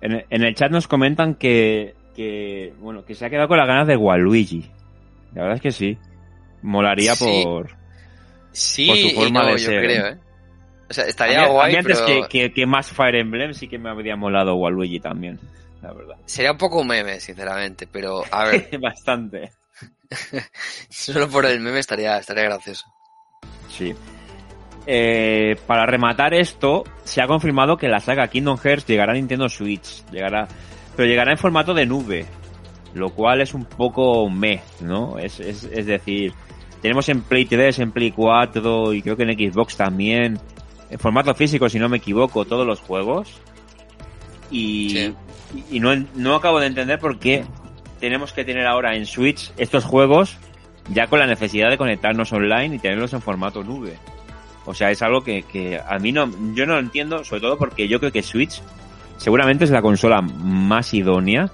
En, en el chat nos comentan que, que, bueno, que se ha quedado con las ganas de Waluigi. La verdad es que sí. Molaría
Sí.
por...
Sí,
Por su forma
no,
de
yo
ser,
creo,
¿eh?
¿eh? O sea,
A
estaría
a
guay,
mí antes
pero
que, que, que más Fire Emblem sí que me habría molado Waluigi también. La verdad.
sería un poco un meme, sinceramente. Pero, a ver,
Bastante.
solo por el meme estaría, estaría gracioso.
Sí. Eh, para rematar esto, se ha confirmado que la saga Kingdom Hearts llegará a Nintendo Switch. Llegará, pero llegará en formato de nube. Lo cual es un poco meh, ¿no? Es, es, es decir, tenemos en Play 3, en Play 4 y creo que en Xbox también. En formato físico, si no me equivoco, todos los juegos. Y,
Sí.
y no, no acabo de entender por qué tenemos que tener ahora en Switch estos juegos ya con la necesidad de conectarnos online y tenerlos en formato nube. O sea, es algo que, que a mí no, yo no lo entiendo, sobre todo porque yo creo que Switch seguramente es la consola más idónea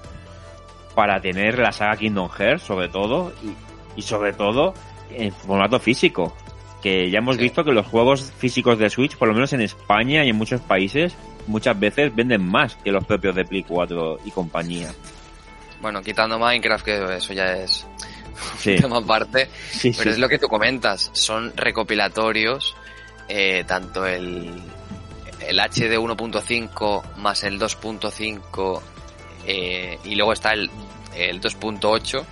para tener la saga Kingdom Hearts, sobre todo, y, y sobre todo en formato físico. Que ya hemos
Sí.
visto que los juegos físicos de Switch, por lo menos en España y en muchos países, muchas veces venden más que los propios de Play 4 y compañía.
Bueno, quitando Minecraft, que eso ya es
Sí,
un tema aparte.
sí,
Pero
sí.
es lo que tú comentas, son recopilatorios, eh, tanto el, el HD 1.5 más el 2.5 eh, y luego está el, el 2.8,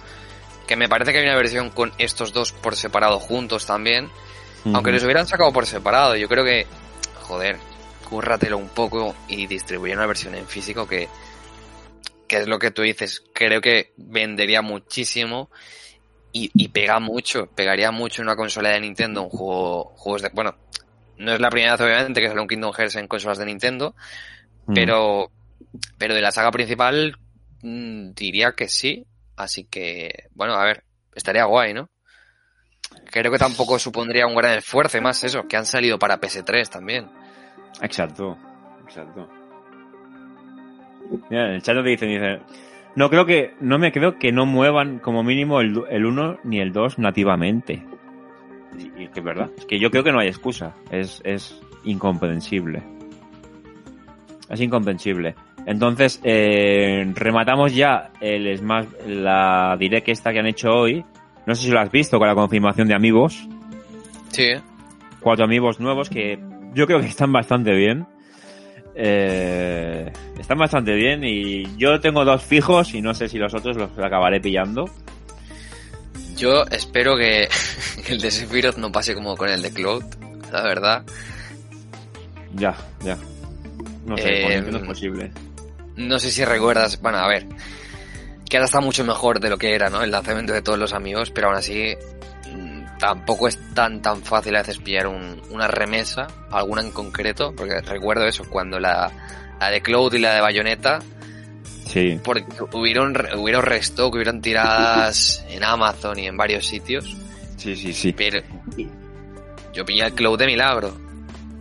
que me parece que hay una versión con estos dos por separado juntos también, aunque los hubieran sacado por separado, yo creo que, joder, cúrratelo un poco y distribuye una versión en físico que, que es lo que tú dices, creo que vendería muchísimo y, y pega mucho, pegaría mucho en una consola de Nintendo, un juego, juegos de, bueno, no es la primera vez obviamente que sale un Kingdom Hearts en consolas de Nintendo,
Ujú.
pero, pero de la saga principal mm, diría que sí, así que, bueno, a ver, estaría guay, ¿no? Creo que tampoco supondría un gran esfuerzo, y más eso, que han salido para PS3 también.
Exacto, exacto. Mira, en el chat te dicen, dice, no creo que, no me creo que no muevan como mínimo el, du- el 1 ni el 2 nativamente. Y, y que es verdad, es que yo creo que no hay excusa. Es, es, incomprensible. Es incomprensible. Entonces, eh, rematamos ya el Smash, la direct esta que han hecho hoy. No sé si lo has visto con la confirmación de amigos.
Sí.
Cuatro amigos nuevos que yo creo que están bastante bien. Eh, están bastante bien y yo tengo dos fijos y no sé si los otros los acabaré pillando.
Yo espero que el de Sephiroth no pase como con el de Cloud, la verdad.
Ya, ya. No sé,
Eh,
Nintendo es posible.
No sé si recuerdas, bueno, a ver, que ahora está mucho mejor de lo que era, ¿no? El lanzamiento de todos los amigos, pero aún así tampoco es tan tan fácil a veces pillar un- una remesa, alguna en concreto, porque recuerdo eso, cuando la, la de Cloud y la de Bayonetta,
Sí,
porque hubieron, hubieron restock, hubieron tiradas en Amazon y en varios sitios,
sí, sí, sí.
pero yo pillé el Cloud de milagro.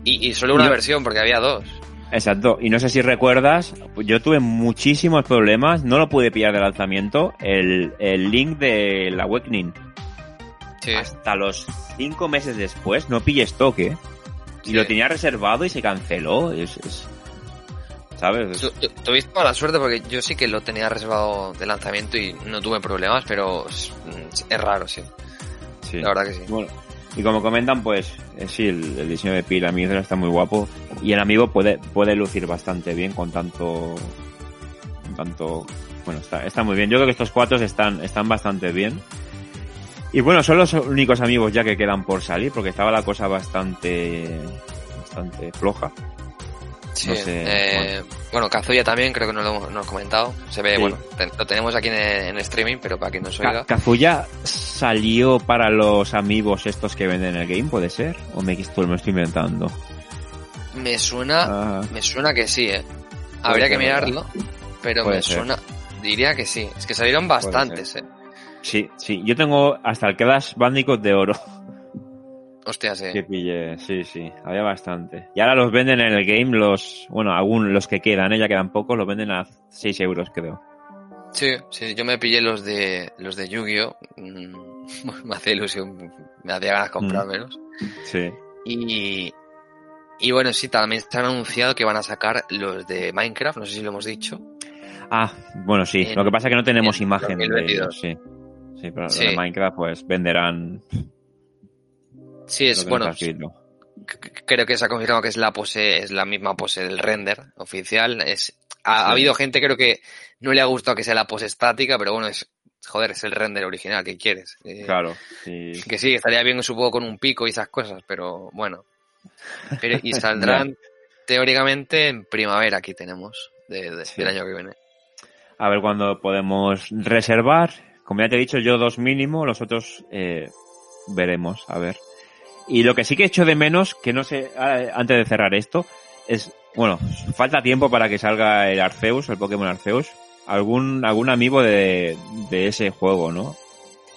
Y, y solo una versión, porque había dos.
Exacto. Y no sé si recuerdas, yo tuve muchísimos problemas, no lo pude pillar de lanzamiento, el, el link del Awakening.
Sí.
Hasta los cinco meses después no pillé stock, ¿eh? Y
Sí.
lo tenía reservado y se canceló. Es, es- ¿Sabes?
Tu- tu- Tuviste mala suerte porque yo sí que lo tenía reservado de lanzamiento y no tuve problemas, pero es, es raro, sí.
Sí.
La verdad que sí.
Bueno, y como comentan, pues eh, sí, el, el diseño de pila a está muy guapo y el amigo puede puede lucir bastante bien con tanto con tanto bueno está está muy bien. Yo creo que estos cuatro están están bastante bien. Y bueno, son los únicos amigos ya que quedan por salir porque estaba la cosa bastante bastante floja.
Sí,
no sé,
eh, bueno, Kazuya también, creo que no lo hemos, comentado. Se ve,
Sí.
bueno, lo tenemos aquí en, en streaming, pero para quien nos oiga.
Kazuya salió para los amigos estos que venden el game, puede ser, o me, estoy- me estoy inventando.
Me suena,
Ah,
me suena que sí, eh. Habría que mirarlo, pero me
ser.
suena, diría que sí. Es que salieron bastantes, eh.
Sí, sí, yo tengo hasta el Crash Bandicoot de oro
Hostia, sí.
que pillé, sí, sí, había bastante. Y ahora los venden en el game, los, bueno, aún los que quedan, ¿eh? ya quedan pocos, los venden a 6 euros creo.
Sí, sí, yo me pillé los de, los de Yu-Gi-Oh! Mm, me hacía ilusión, me hacía ganas comprármelos.
Sí.
Y, y bueno, sí, también se han anunciado que van a sacar los de Minecraft, no sé si lo hemos dicho.
Ah, bueno, sí,
En-
lo que pasa es que no tenemos
en
imagen de
2022.
ellos, sí. Sí, pero los
Sí.
de Minecraft pues venderán
Sí, es
que
bueno, creo que se ha confirmado que es la pose, es la misma pose del render oficial. Es, ha, habido gente creo que no le ha gustado que sea la pose estática, pero bueno, es, joder, es el render original, ¿qué quieres? Eh,
Claro, sí.
Que sí, estaría bien supongo con un pico y esas cosas, pero bueno. Pero, y saldrán teóricamente en primavera aquí tenemos, de, de-
Sí.
del año que viene.
A ver cuándo podemos reservar. Como ya te he dicho, yo dos mínimo, los otros eh, veremos, a ver. Y lo que sí que echo de menos, que no sé, antes de cerrar esto, es, bueno, falta tiempo para que salga el Arceus, el Pokémon Arceus. Algún, algún amigo de, de ese juego, ¿no?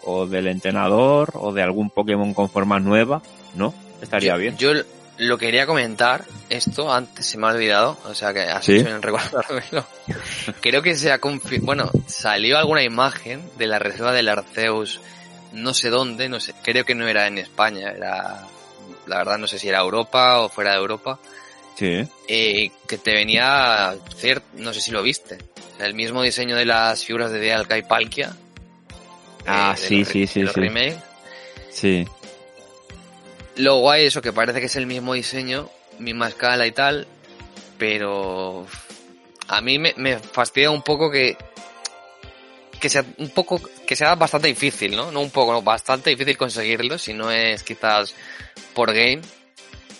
O del entrenador, o de algún Pokémon con forma nueva, ¿no? Estaría
yo,
bien.
Yo lo quería comentar, esto antes se me ha olvidado, o sea que has
¿Sí?
hecho en recordármelo. Creo que se ha bueno, salió alguna imagen de la reserva del Arceus, no sé dónde, no sé, creo que no era en España, era, la verdad no sé si era Europa o fuera de Europa,
Sí.
eh, que te venía, cierto, no sé si lo viste, el mismo diseño de las figuras de Dialga y Palkia.
Ah,
eh,
sí,
los
sí, sí, sí. Sí.
Lo guay eso, que parece que es el mismo diseño, misma escala y tal, pero a mí me, me fastidia un poco que que sea un poco que sea bastante difícil, ¿no? No un poco, no, bastante difícil conseguirlo si no es quizás por game.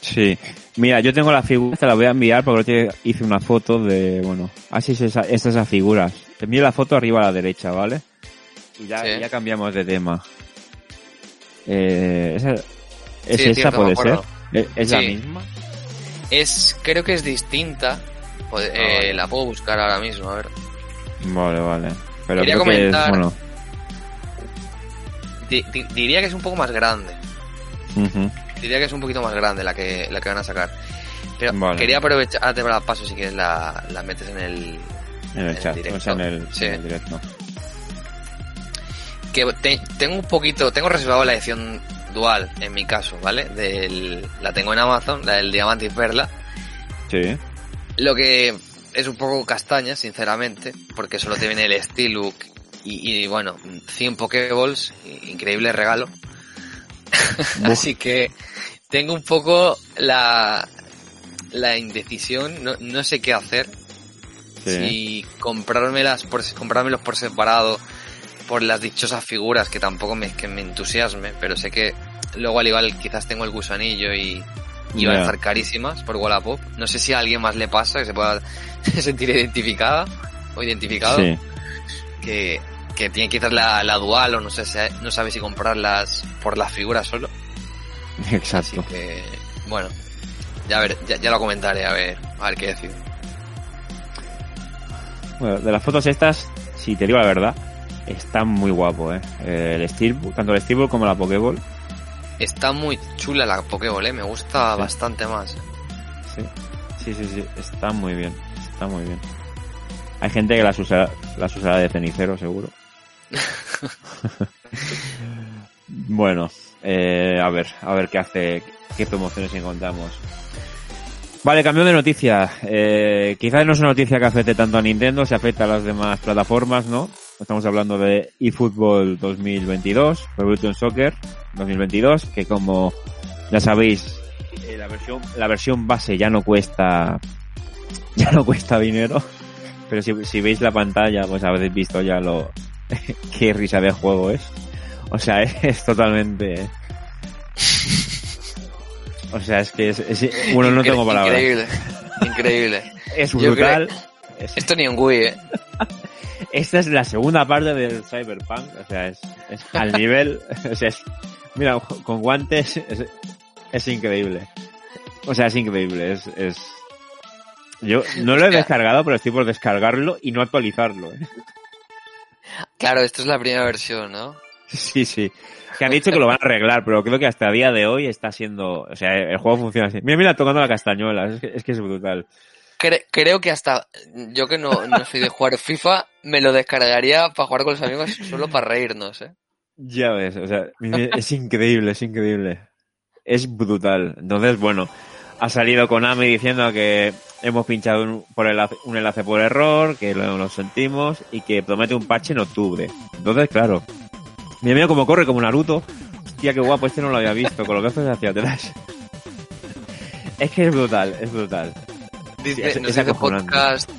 Sí. Mira, yo tengo la figura, te la voy a enviar porque te hice una foto de, bueno, así es esa, es esas figuras. Te envío la foto arriba a la derecha, ¿vale? Y ya,
Sí.
ya cambiamos de tema. Eh, esa, ¿Es
Sí,
esa, puede ser? ¿Es, la misma?
Es creo que es distinta.
Ah,
eh,
vale.
la puedo buscar ahora mismo, a ver.
Vale, vale. Pero
Quería
creo que es,
comentar-
bueno.
Di- di- diría que es un poco más grande. Diría que es un poquito más grande la que, la que van a sacar. Pero
Vale.
quería aprovechar, ah, te la paso si quieres la, la metes en el,
En el
En
chat,
directo.
o sea, en el,
Sí.
en el directo.
que te- tengo un poquito, tengo reservado la edición dual, en mi caso, ¿vale? Del, la tengo en Amazon, la del Diamante y Perla.
Sí.
Lo que es un poco castaña, sinceramente, porque solo te viene el Steelbook y, y bueno, 100 Pokéballs, increíble regalo. Así que tengo un poco la, la indecisión, no, no sé qué hacer.
Sí.
Si comprármelas por, comprármelos por separado por las dichosas figuras que tampoco me, que me entusiasme, pero sé que luego al igual quizás tengo el gusanillo y, y van a estar carísimas por Wallapop. No sé si a alguien más le pasa que se pueda sentir identificada o identificado
Sí.
que, que tiene quizás la, la dual o no sé si, no sabe si comprarlas por las figuras solo. Así
Exacto.
que, bueno, ya, ver, ya, ya lo comentaré, a ver, a ver qué decido.
Bueno, de las fotos estas, si te digo la verdad, está muy guapo, eh. El Steelbook, tanto el Steelbook como la Pokéball.
Está muy chula la Pokéball, ¿eh? me gusta
Sí.
bastante más.
Sí. sí, sí, sí, está muy bien, está muy bien. Hay gente que las usará, las usará de cenicero, seguro. bueno, eh, a ver, a ver qué hace, qué promociones encontramos. Vale, cambio de noticia. Eh, quizás no es una noticia que afecte tanto a Nintendo, se afecta a las demás plataformas, ¿no? Estamos hablando de eFootball 2022, Revolution Soccer 2022, que como ya sabéis, eh, la versión, la versión base ya no cuesta, ya no cuesta dinero. Pero si, si veis la pantalla, pues habéis visto ya lo, qué risa de juego es. O sea, es, es totalmente, o sea, es que es, es- bueno, no
Incre-
tengo palabras.
Increíble, increíble.
Es brutal. Es-
Esto ni un Wii, ¿eh?
Esta es la segunda parte del Cyberpunk, o sea, es, es al nivel, o sea, es, mira, con guantes es, es increíble. O sea, es increíble, es, es, yo no lo he descargado, pero estoy por descargarlo y no actualizarlo. ¿eh?
Claro, esto es la primera versión, ¿no?
Sí, sí. Que han dicho que lo van a arreglar, pero creo que hasta el día de hoy está siendo, o sea, el juego funciona así. Mira, mira, tocando la castañuela, es que es, que es brutal.
Cre- creo que hasta yo que no, soy de jugar FIFA, me lo descargaría para jugar con los amigos solo para reírnos, ¿eh?
Ya ves, o sea, es increíble, es increíble. Es brutal. Entonces, bueno, ha salido Konami diciendo que hemos pinchado un, por enlace- un enlace por error, que lo, lo sentimos y que promete un parche en octubre. Entonces, claro, mira, mira cómo corre como Naruto. Hostia, qué guapo, este no lo había visto, con los brazos hacia atrás. Es que es brutal, es brutal.
Dice,
es-
nos dice podcast,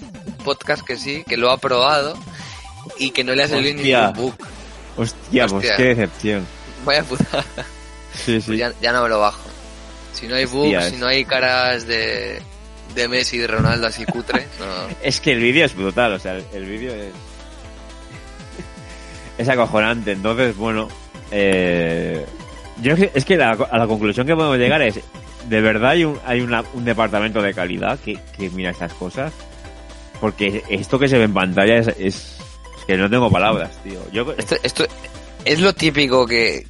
podcast que sí, que lo ha probado y que no le ha salido ningún bug.
Hostia, pues
Hostia.
qué decepción.
Vaya puta.
Sí, sí.
Pues ya, ya no me lo bajo. Si no hay bugs, si no hay caras de, de Messi y de Ronaldo así cutre, no.
Es que el vídeo es brutal, o sea, el, el vídeo es... Es acojonante, entonces, bueno... Eh, yo es que- es que la- a la conclusión que podemos llegar es... De verdad hay un, hay una- un departamento de calidad que, que mira estas cosas. Porque esto que se ve en pantalla es... es, es que no tengo palabras, tío. Yo,
Esto, esto es lo típico que...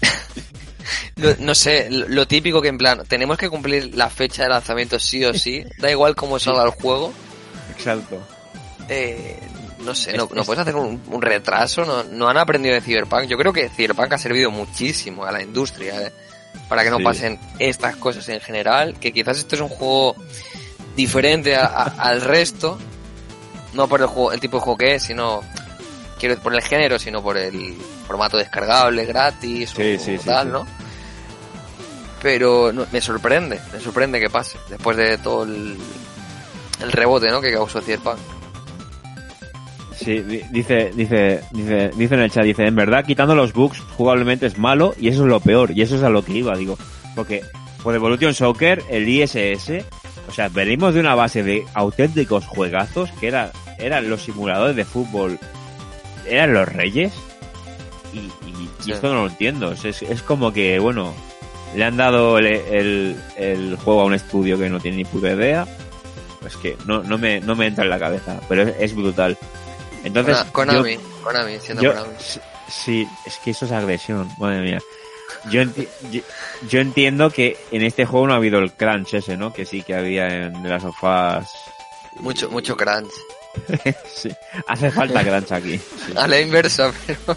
Lo- no sé, lo, típico que en plan, tenemos que cumplir la fecha de lanzamiento sí o sí, da igual cómo salga el juego,
exacto.
eh, no sé, no, no
es-
puedes hacer un, un retraso, no, no han aprendido de Cyberpunk. Yo creo que Cyberpunk ha servido muchísimo a la industria eh, para que no
Sí.
pasen estas cosas en general, que quizás esto es un juego diferente a- a- al resto, no por el juego, el tipo de juego que es, sino quiero por el género, sino por el formato descargable, gratis
Sí,
o
sí,
tal. ¿no? Pero no, me sorprende, me sorprende que pase, después de todo el, el rebote, ¿no? Que causó Cyberpunk.
Sí, di- dice, dice, dice, dice en el chat, dice, en verdad quitando los bugs jugablemente es malo y eso es lo peor, y eso es a lo que iba, digo, porque por Evolution Soccer, el ISS, o sea, venimos de una base de auténticos juegazos que era, eran los simuladores de fútbol, eran los reyes, y, y- esto no lo entiendo, es, es, es como que, bueno, le han dado el, el, el juego a un estudio que no tiene ni puta idea, es que no, no, me, no me entra en la cabeza, pero es, es brutal. Entonces,
Kona-
yo-
Konami, Konami, siendo
yo-
Konami.
sí, es que eso es agresión, madre mía. Yo, enti- yo, yo entiendo que en este juego no ha habido el crunch ese, ¿no? Que sí que había en The Last of Us.
Mucho, mucho crunch.
sí, hace falta crunch aquí. sí.
A la inversa, pero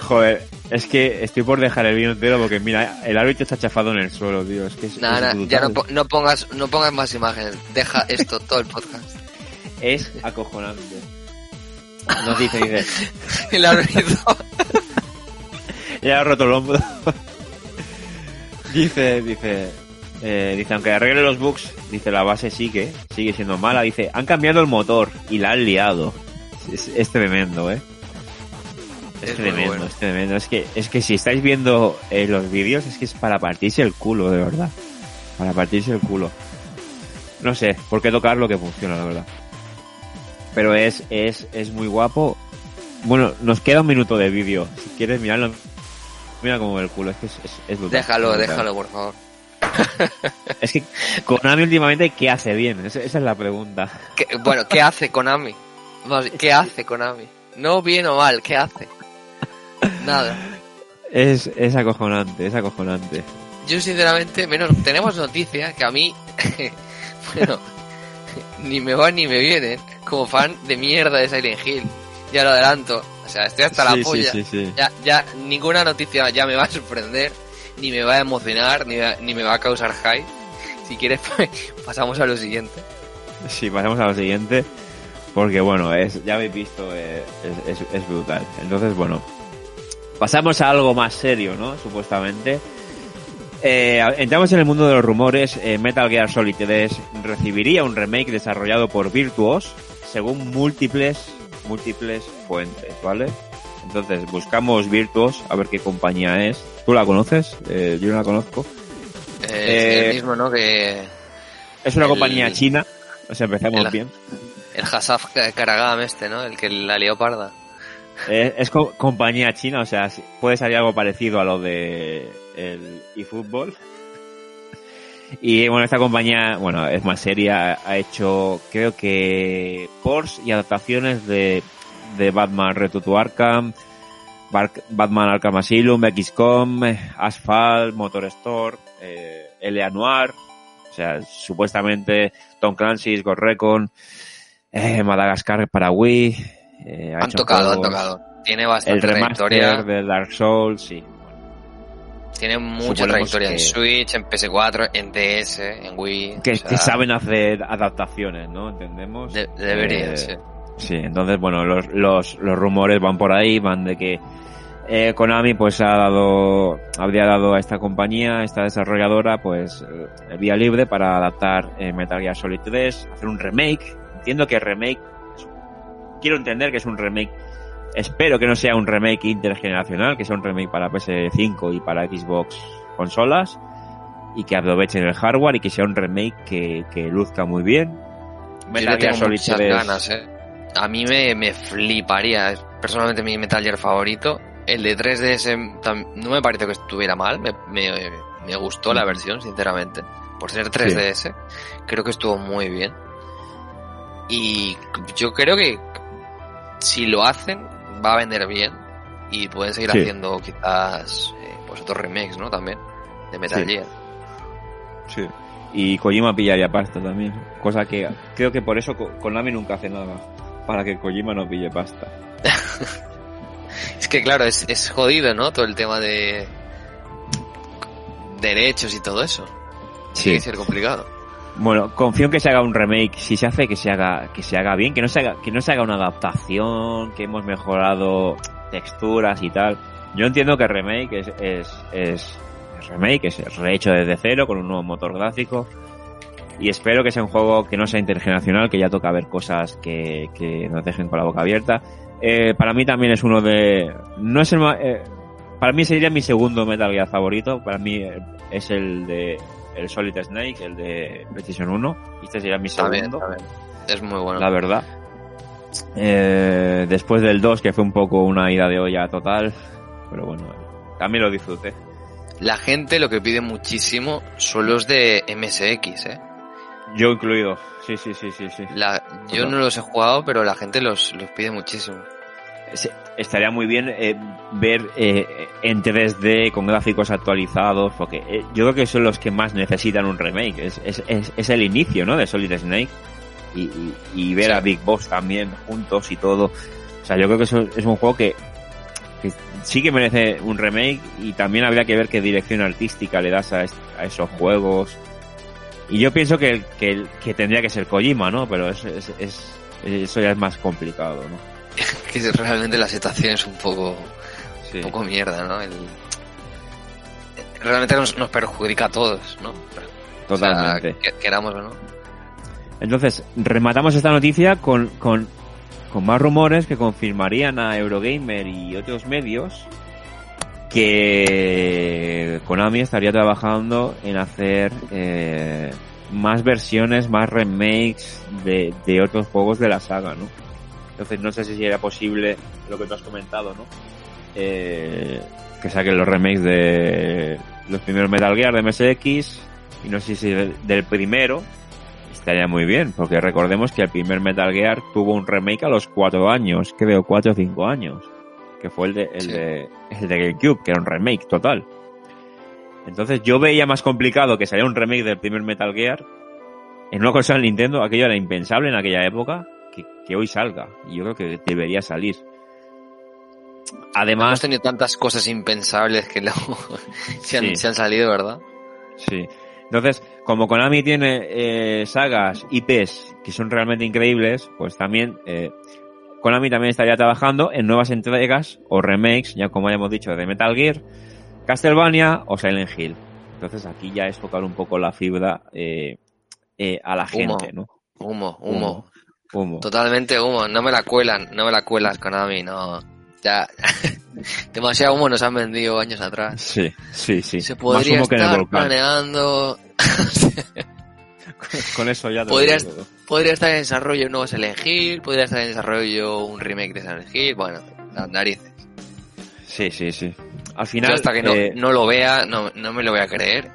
Joder, Es que estoy por dejar el vídeo entero porque mira, el árbitro está chafado en el suelo, tío. Es que es,
Nada,
es
nada, ya no,
brutal.
po- no pongas no pongas más imágenes. Deja esto todo el podcast.
Es acojonante. Nos dice, dice,
El árbitro.
ya ha roto el hombro. dice, dice, eh, dice, aunque arregle los bugs, dice, la base sigue, sigue siendo mala. Dice, han cambiado el motor y la han liado. Es, es tremendo, eh. Es, tremendo,
bueno.
es tremendo. Es que, es que si estáis viendo eh, los vídeos, es que es para partirse el culo, de verdad. Para partirse el culo. No sé, por qué tocar lo que funciona, la verdad. Pero es, es, es muy guapo. Bueno, nos queda un minuto de vídeo. Si quieres mirarlo, mira como el culo. Es que es, es, es brutal.
Déjalo, déjalo, por favor.
Es que Konami últimamente, ¿qué hace bien? Esa, es la pregunta.
¿Qué- bueno, ¿qué hace Konami? ¿Qué hace Konami? No bien o mal, ¿qué hace? Nada.
Es, es acojonante, es acojonante.
Yo sinceramente, menos tenemos noticias que a mí, bueno, ni me van ni me vienen, como fan de mierda de Silent Hill. Ya lo adelanto. O sea, estoy hasta
Sí,
la polla.
sí, sí, sí.
Ya, ya ninguna noticia ya me va a sorprender, ni me va a emocionar, ni, va- ni me va a causar hype. Si quieres, pues, pasamos a lo siguiente.
Sí, pasamos a lo siguiente. Porque bueno, es, ya habéis visto, eh, es, es- es brutal. Entonces, bueno, pasamos a algo más serio, ¿no? Supuestamente. Eh, entramos en el mundo de los rumores. Eh, Metal Gear Solid 3 recibiría un remake desarrollado por Virtuos según múltiples, múltiples fuentes, ¿vale? Entonces, buscamos Virtuos, a ver qué compañía es. ¿Tú la conoces? Eh, yo no la conozco.
Eh,
Eh,
el mismo, ¿no? Que
Es una
El-
compañía china. O sea, empezamos
el-
bien.
el Hasaf Karagam este, ¿no? El que la leoparda.
Es co- compañía china, o sea, puede salir algo parecido a lo de el eFootball. Y bueno, esta compañía, bueno, es más seria, ha hecho, creo que, ports y adaptaciones de, de Batman Return to Arkham, Batman Arkham Asylum, XCOM, Asphalt, Motor Store, eh, L.A. Noir, o sea, supuestamente Tom Clancy's Ghost Recon, eh, Madagascar para Wii, eh, ha
Han tocado, han
juegos-
tocado. Tiene
el
bastante
remaster
trayectoria.
de Dark Souls, sí.
Tiene mucha
Suponemos
trayectoria en Switch, en PS4, en DS, en Wii.
Que,
o sea,
que saben hacer adaptaciones, ¿no? ¿Entendemos?
de- debería,
Eh,
sí.
Sí, entonces, bueno, los, los, los rumores van por ahí, van de que eh, Konami pues ha dado, habría dado a esta compañía, a esta desarrolladora, pues eh, vía libre para adaptar eh, Metal Gear Solid 3, hacer un remake. Entiendo que remake, quiero entender que es un remake, espero que no sea un remake intergeneracional, que sea un remake para PS5 y para Xbox consolas, y que aprovechen el hardware y que sea un remake que, que luzca muy bien. Metal Gear Solid
muchas
3
ganas, eh. A mí me, me fliparía. Es personalmente mi Metal Gear favorito. El de 3DS tam- no me pareció que estuviera mal. Me, me, me gustó la versión, sinceramente. Por ser 3DS, creo que estuvo muy bien. Y yo creo que si lo hacen, va a vender bien. Y pueden seguir
Sí.
haciendo quizás eh, pues otros remakes, ¿no? También. De Metal
Sí.
Gear.
Sí. Y Kojima pillaría pasta también. Cosa que creo que por eso Ko- Konami nunca hace nada. Para que Kojima no pille pasta.
Es que claro, es, es jodido, ¿no? Todo el tema de derechos y todo eso. Tiene que ser complicado.
Bueno, confío en que se haga un remake. Si se hace, que se haga, que se haga bien. Que no se haga, que no se haga una adaptación. Que hemos mejorado texturas y tal. Yo entiendo que remake es, es, es, es remake, es rehecho desde cero con un nuevo motor gráfico. Y espero que sea un juego que no sea intergeneracional, que ya toca ver cosas que, que nos dejen con la boca abierta. Eh, para mí también es uno de... No es el eh, para mí sería mi segundo Metal Gear favorito. Para mí eh, es el de el Solid Snake, el de PlayStation 1. Y este sería mi
Está bien,
segundo,
está bien. Es muy bueno.
la verdad. Eh, después del 2, que fue un poco una ida de olla total. Pero bueno, también lo disfruté.
La gente lo que pide muchísimo son los de MSX, ¿eh?
Yo incluido. Sí, sí, sí, sí, sí.
La, yo
Total.
no los he jugado, pero la gente los, los pide muchísimo.
Estaría muy bien eh, ver eh, en 3D con gráficos actualizados, porque eh, yo creo que son los que más necesitan un remake. Es, es, es, es el inicio, ¿no? De Solid Snake. Y, y, y ver
Sí.
a Big Boss también juntos y todo. O sea, yo creo que eso es un juego que, que sí que merece un remake y también habría que ver qué dirección artística le das a, esos juegos. Y yo pienso que, que, que tendría que ser Kojima, ¿no? Pero es- eso ya es más complicado, ¿no?
Que realmente la situación es un poco,
Sí.
un poco mierda, ¿no? El- realmente nos, nos perjudica a todos, ¿no?
Totalmente.
O sea, que- queramos o no.
Entonces, rematamos esta noticia con, con, con más rumores que confirmarían a Eurogamer y otros medios que Konami estaría trabajando en hacer eh, más versiones, más remakes de, de otros juegos de la saga, ¿no? Entonces no sé si era posible lo que tú has comentado, ¿no? Eh, que saquen los remakes de los primeros Metal Gear de MSX y no sé si del, primero estaría muy bien, porque recordemos que el primer Metal Gear tuvo un remake a los cuatro años, creo cuatro o cinco años, que fue el de, el
Sí.
de, el de GameCube, que era un remake total. Entonces yo veía más complicado que saliera un remake del primer Metal Gear en una consola de Nintendo, aquello era impensable en aquella época, que, que hoy salga. Y yo creo que debería salir.
Hemos
Además,
tenido tantas cosas impensables que luego se, han,
Sí.
se han salido, ¿verdad?
Sí. Entonces, como Konami tiene eh, sagas, IPs que son realmente increíbles, pues también eh, Konami también estaría trabajando en nuevas entregas o remakes, ya como ya hemos dicho, de Metal Gear, Castlevania o Silent Hill. Entonces aquí ya es tocar un poco la fibra eh, eh, a la
Humo.
gente, ¿no?
Humo, humo.
Humo.
Totalmente humo. No me la cuelan, no me la cuelas, Konami, no. Ya. Demasiado humo nos han vendido años atrás.
Sí, sí, sí.
Se
Más
podría
humo que en el
estar
volcán.
planeando.
Con eso ya te lo digo todo.
podría estar en desarrollo un nuevo Silent Hill, podría estar en desarrollo un remake de Silent Hill, bueno, las narices.
Sí, sí, sí. Al final,
Yo hasta que no,
eh,
no lo vea, no, no me lo voy a creer.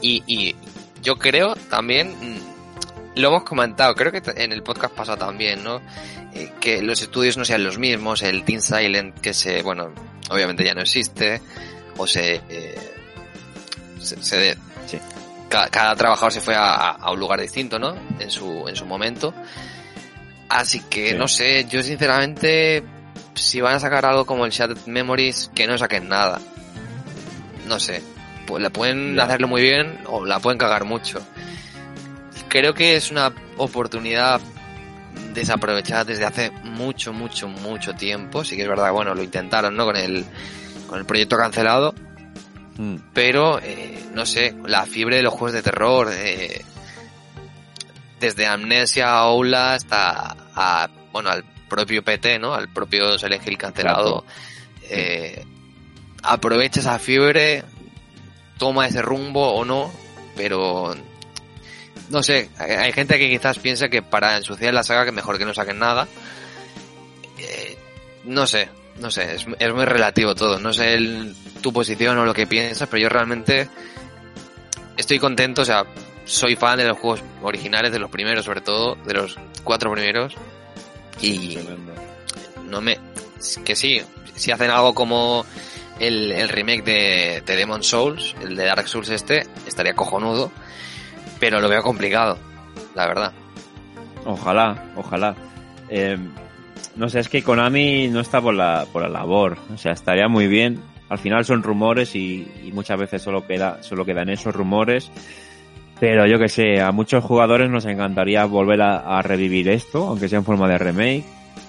Y, y yo creo también, lo hemos comentado, creo que en el podcast pasado también, ¿no? Eh, que los estudios no sean los mismos, el Team Silent que se, bueno, obviamente ya no existe, o se, eh, se, se-
Sí.
ca- cada, trabajador se fue a, a un lugar distinto, ¿no? En su, en su momento. Así que,
Sí.
no sé, yo sinceramente, si van a sacar algo como el Shattered Memories, que no saquen nada. No sé. Pues la pueden hacerlo muy bien o la pueden cagar mucho. Creo que es una oportunidad desaprovechada desde hace mucho, mucho, mucho tiempo. Sí que es verdad, bueno, lo intentaron, ¿no? Con el, con el proyecto cancelado.
mm,
Pero, eh, no sé, la fiebre de los juegos de terror, eh, desde Amnesia a Oula hasta a, bueno, al propio PT, ¿no? Al propio Silent Hill cancelado. Eh, aprovecha esa fiebre, toma ese rumbo o no, pero no sé, hay, gente que quizás piensa que para ensuciar la saga que mejor que no saquen nada. Eh, no sé, no sé, es, es muy relativo todo, no sé el- tu posición o lo que piensas, pero yo realmente estoy contento, o sea, soy fan de los juegos originales, de los primeros sobre todo, de los cuatro primeros, y no me que sí si hacen algo como el, el remake de, de Demon Souls el de Dark Souls este estaría cojonudo pero lo veo complicado la verdad
Ojalá, ojalá. Eh, no sé, es que Konami no está por la, por la labor. O sea, estaría muy bien. Al final son rumores y, muchas veces solo queda, solo quedan esos rumores. Pero yo que sé, a muchos jugadores nos encantaría volver a, a revivir esto, aunque sea en forma de remake,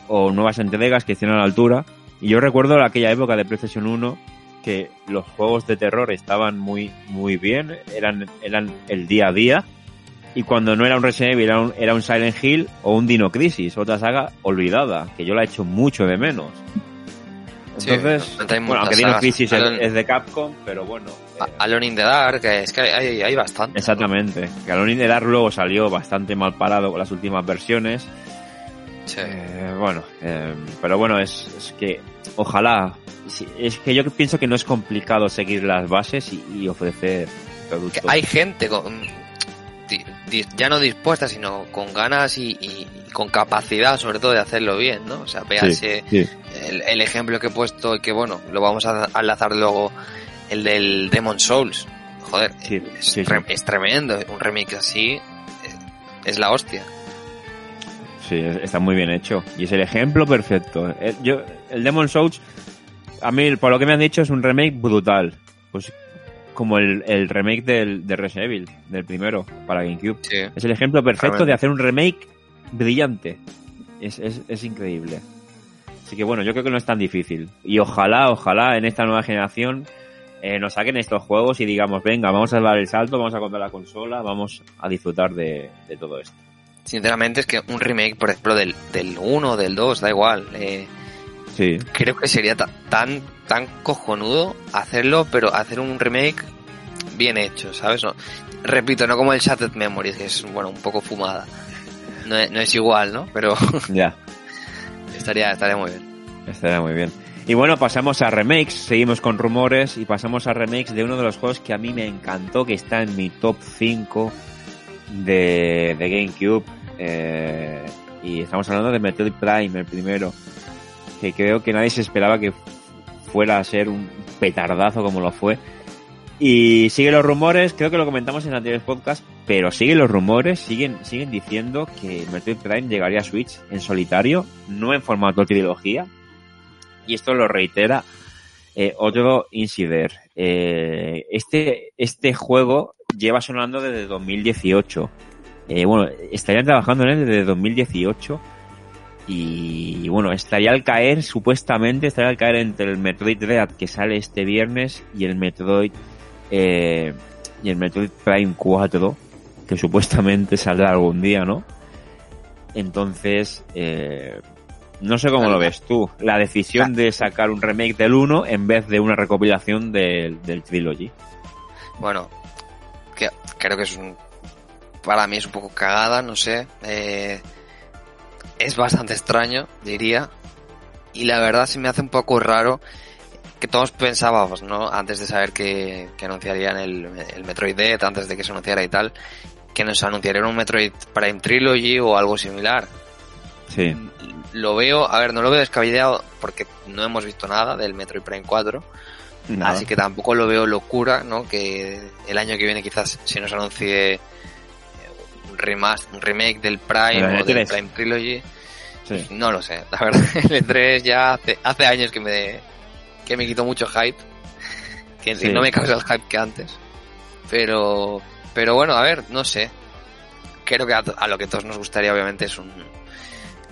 o nuevas entregas que estén a la altura. Y yo recuerdo aquella época de PlayStation 1 que los juegos de terror estaban muy, muy bien, eran, eran el día a día. Y cuando no era un Resident Evil, era un, era un Silent Hill o un Dino Crisis, otra saga olvidada, que yo la he hecho mucho de menos. Entonces, bueno, aunque Dino. Crisis es,
Alone-
es de Capcom, pero bueno. Eh,
Alone in the Dark es que hay, hay bastante
exactamente. Que Alone in the Dark luego salió bastante mal parado con las últimas versiones.
Sí.
Eh, bueno, eh, pero bueno, es, es que ojalá. sí, Es que yo pienso que no es complicado seguir las bases y, y ofrecer productos.
Que hay gente con di- di- ya no dispuesta sino con ganas y, y con capacidad sobre todo de hacerlo bien no o sea véase
Sí,
el, el ejemplo que he puesto y que bueno, lo vamos a enlazar luego, el del Demon Souls. Joder,
Sí,
es,
sí, sí.
re- es tremendo, un remake así eh, es la hostia.
Sí, es- está muy bien hecho. Y es el ejemplo perfecto. El, yo, el Demon Souls, a mí, por lo que me han dicho, es un remake brutal. Pues como el, el remake del, de Resident Evil, del primero, para GameCube.
Sí.
Es el ejemplo perfecto de hacer un remake brillante. Es, es, es increíble. Así que bueno, yo creo que no es tan difícil. Y ojalá, ojalá en esta nueva generación eh, nos saquen estos juegos y digamos, venga, vamos a dar el salto, vamos a comprar la consola, vamos a disfrutar de, de todo esto.
Sinceramente es que un remake, por ejemplo, del, del 1, del 2, da igual. Eh,
Sí,
creo que sería ta- tan, tan cojonudo hacerlo, pero hacer un remake bien hecho, ¿sabes? No, repito, no como el Shattered Memories, que es, bueno, un poco fumada. No es, no es igual, ¿no? Pero
ya.
estaría, estaría muy bien.
Estaría muy bien. Y bueno, pasamos a remakes, seguimos con rumores y pasamos a remakes de uno de los juegos que a mí me encantó, que está en mi top 5 de, de GameCube. eh, y estamos hablando de Metroid Prime, el primero, que creo que nadie se esperaba que fuera a ser un petardazo como lo fue. Y sigue los rumores, creo que lo comentamos en anteriores podcasts, pero siguen los rumores, siguen, siguen diciendo que Metroid Prime llegaría a Switch en solitario, no en formato trilogía. Y esto lo reitera eh, otro Insider. Eh, este, este juego lleva sonando desde 2018. Eh, bueno, estarían trabajando en él desde 2018. Y bueno, estaría al caer, supuestamente, estaría al caer entre el Metroid Dread que sale este viernes y el Metroid y el Metroid Prime 4 que supuestamente saldrá algún día, ¿no? Entonces, no sé cómo lo ves tú, la decisión de sacar un remake del 1 en vez de una recopilación del, del Trilogy.
Bueno, que, creo que es un, para mí es un poco cagada, no sé. Eh, es bastante extraño, diría. Y la verdad se me hace un poco raro que todos pensábamos, ¿no? Antes de saber que, que anunciarían el, el Metroid Dead, antes de que se anunciara y tal, que nos anunciarían un Metroid Prime Trilogy o algo similar.
Sí,
Lo veo, a ver, no lo veo descabellado porque no hemos visto nada del Metroid Prime 4.
nada.
Así que tampoco lo veo locura, ¿no? Que el año que viene quizás se nos anuncie un, remaster, un remake del Prime o del
E3.
Prime Trilogy.
Sí.
No lo sé, la verdad. El E3 ya hace, hace años que me, que me quitó mucho hype. Que
Sí.
no me causa el hype que antes. Pero, pero bueno, a ver, no sé. Creo que a, a lo que todos nos gustaría obviamente es un,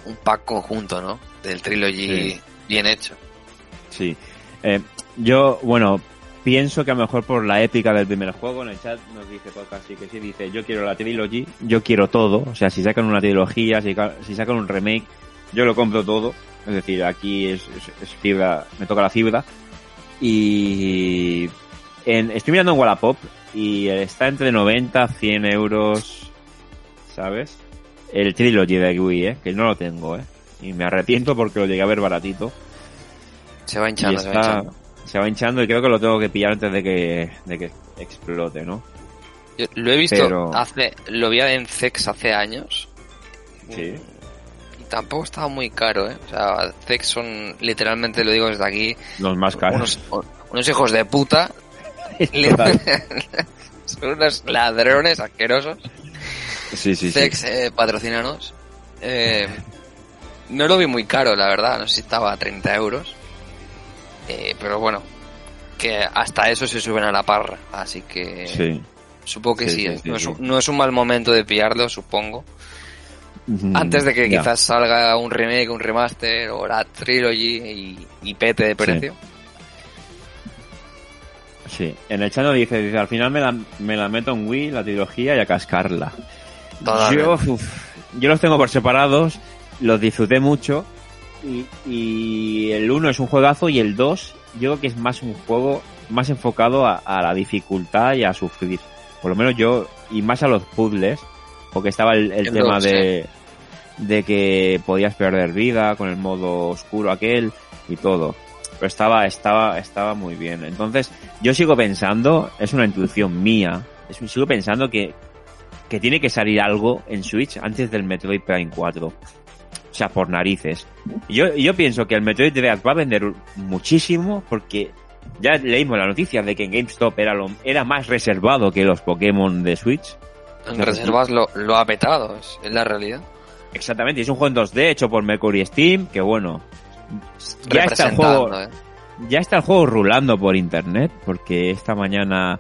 un pack conjunto, ¿no? Del Trilogy
Sí.
bien hecho.
Sí. Eh, yo, bueno, pienso que a lo mejor por la épica del primer juego, en el chat nos dice podcast sí que sí, dice yo quiero la trilogy, yo quiero todo, o sea, si sacan una trilogía, si, ca- si sacan un remake, yo lo compro todo, es decir, aquí es, es- es fibra, me toca la fibra, y en, estoy mirando en Wallapop y está entre 90 100 euros, ¿sabes? El trilogy de Wii, eh, que no lo tengo, eh, y me arrepiento porque lo llegué a ver baratito.
Se va hinchando, se va hinchando.
se va hinchando y creo que lo tengo que pillar antes de que, de que explote, ¿no?
Yo lo he visto
Pero-
hace, lo vi en Zex hace años.
Sí.
Y tampoco estaba muy caro, eh. O sea, Zex son, literalmente lo digo desde aquí,
Los más caros.
unos, unos hijos de puta. Son unos ladrones asquerosos.
Sí, sí, sí.
Zex, eh, patrocínanos. Eh, no lo vi muy caro, la verdad. No sé si estaba a 30 euros. Eh, pero bueno, que hasta eso se suben a la parra. Así que
Sí.
supongo que
Sí,
sí.
sí,
eh.
sí,
no, es
sí.
un, no es un mal momento de pillarlo, supongo.
Mm,
Antes de que
ya.
quizás salga un remake, un remaster o la trilogy y, y pete de precio.
Sí. En el chat nos dice, dice, al final me la, me la meto en Wii, la trilogía, y a cascarla. Yo, uf, yo los tengo por separados, los disfruté mucho, y, y el 1 es un juegazo, y el 2 yo creo que es más un juego más enfocado a, a la dificultad y a sufrir. Por lo menos yo, y más a los puzzles, porque estaba el, el
El
tema
dos,
de, de que podías perder vida con el modo oscuro aquel y todo. Pero estaba, estaba, estaba muy bien. Entonces, yo sigo pensando, es una intuición mía, es- sigo pensando que, que tiene que salir algo en Switch antes del Metroid Prime 4. O sea, por narices. Yo, yo pienso que el Metroid Dread va a vender muchísimo porque ya leímos la noticia de que en GameStop era, lo, era más reservado que los Pokémon de Switch.
En reservas lo, lo ha petado, es, es la realidad.
Exactamente, es un juego en 2D hecho por Mercury Steam, que bueno, ya está el juego,
eh.
ya está el juego rulando por internet, porque esta mañana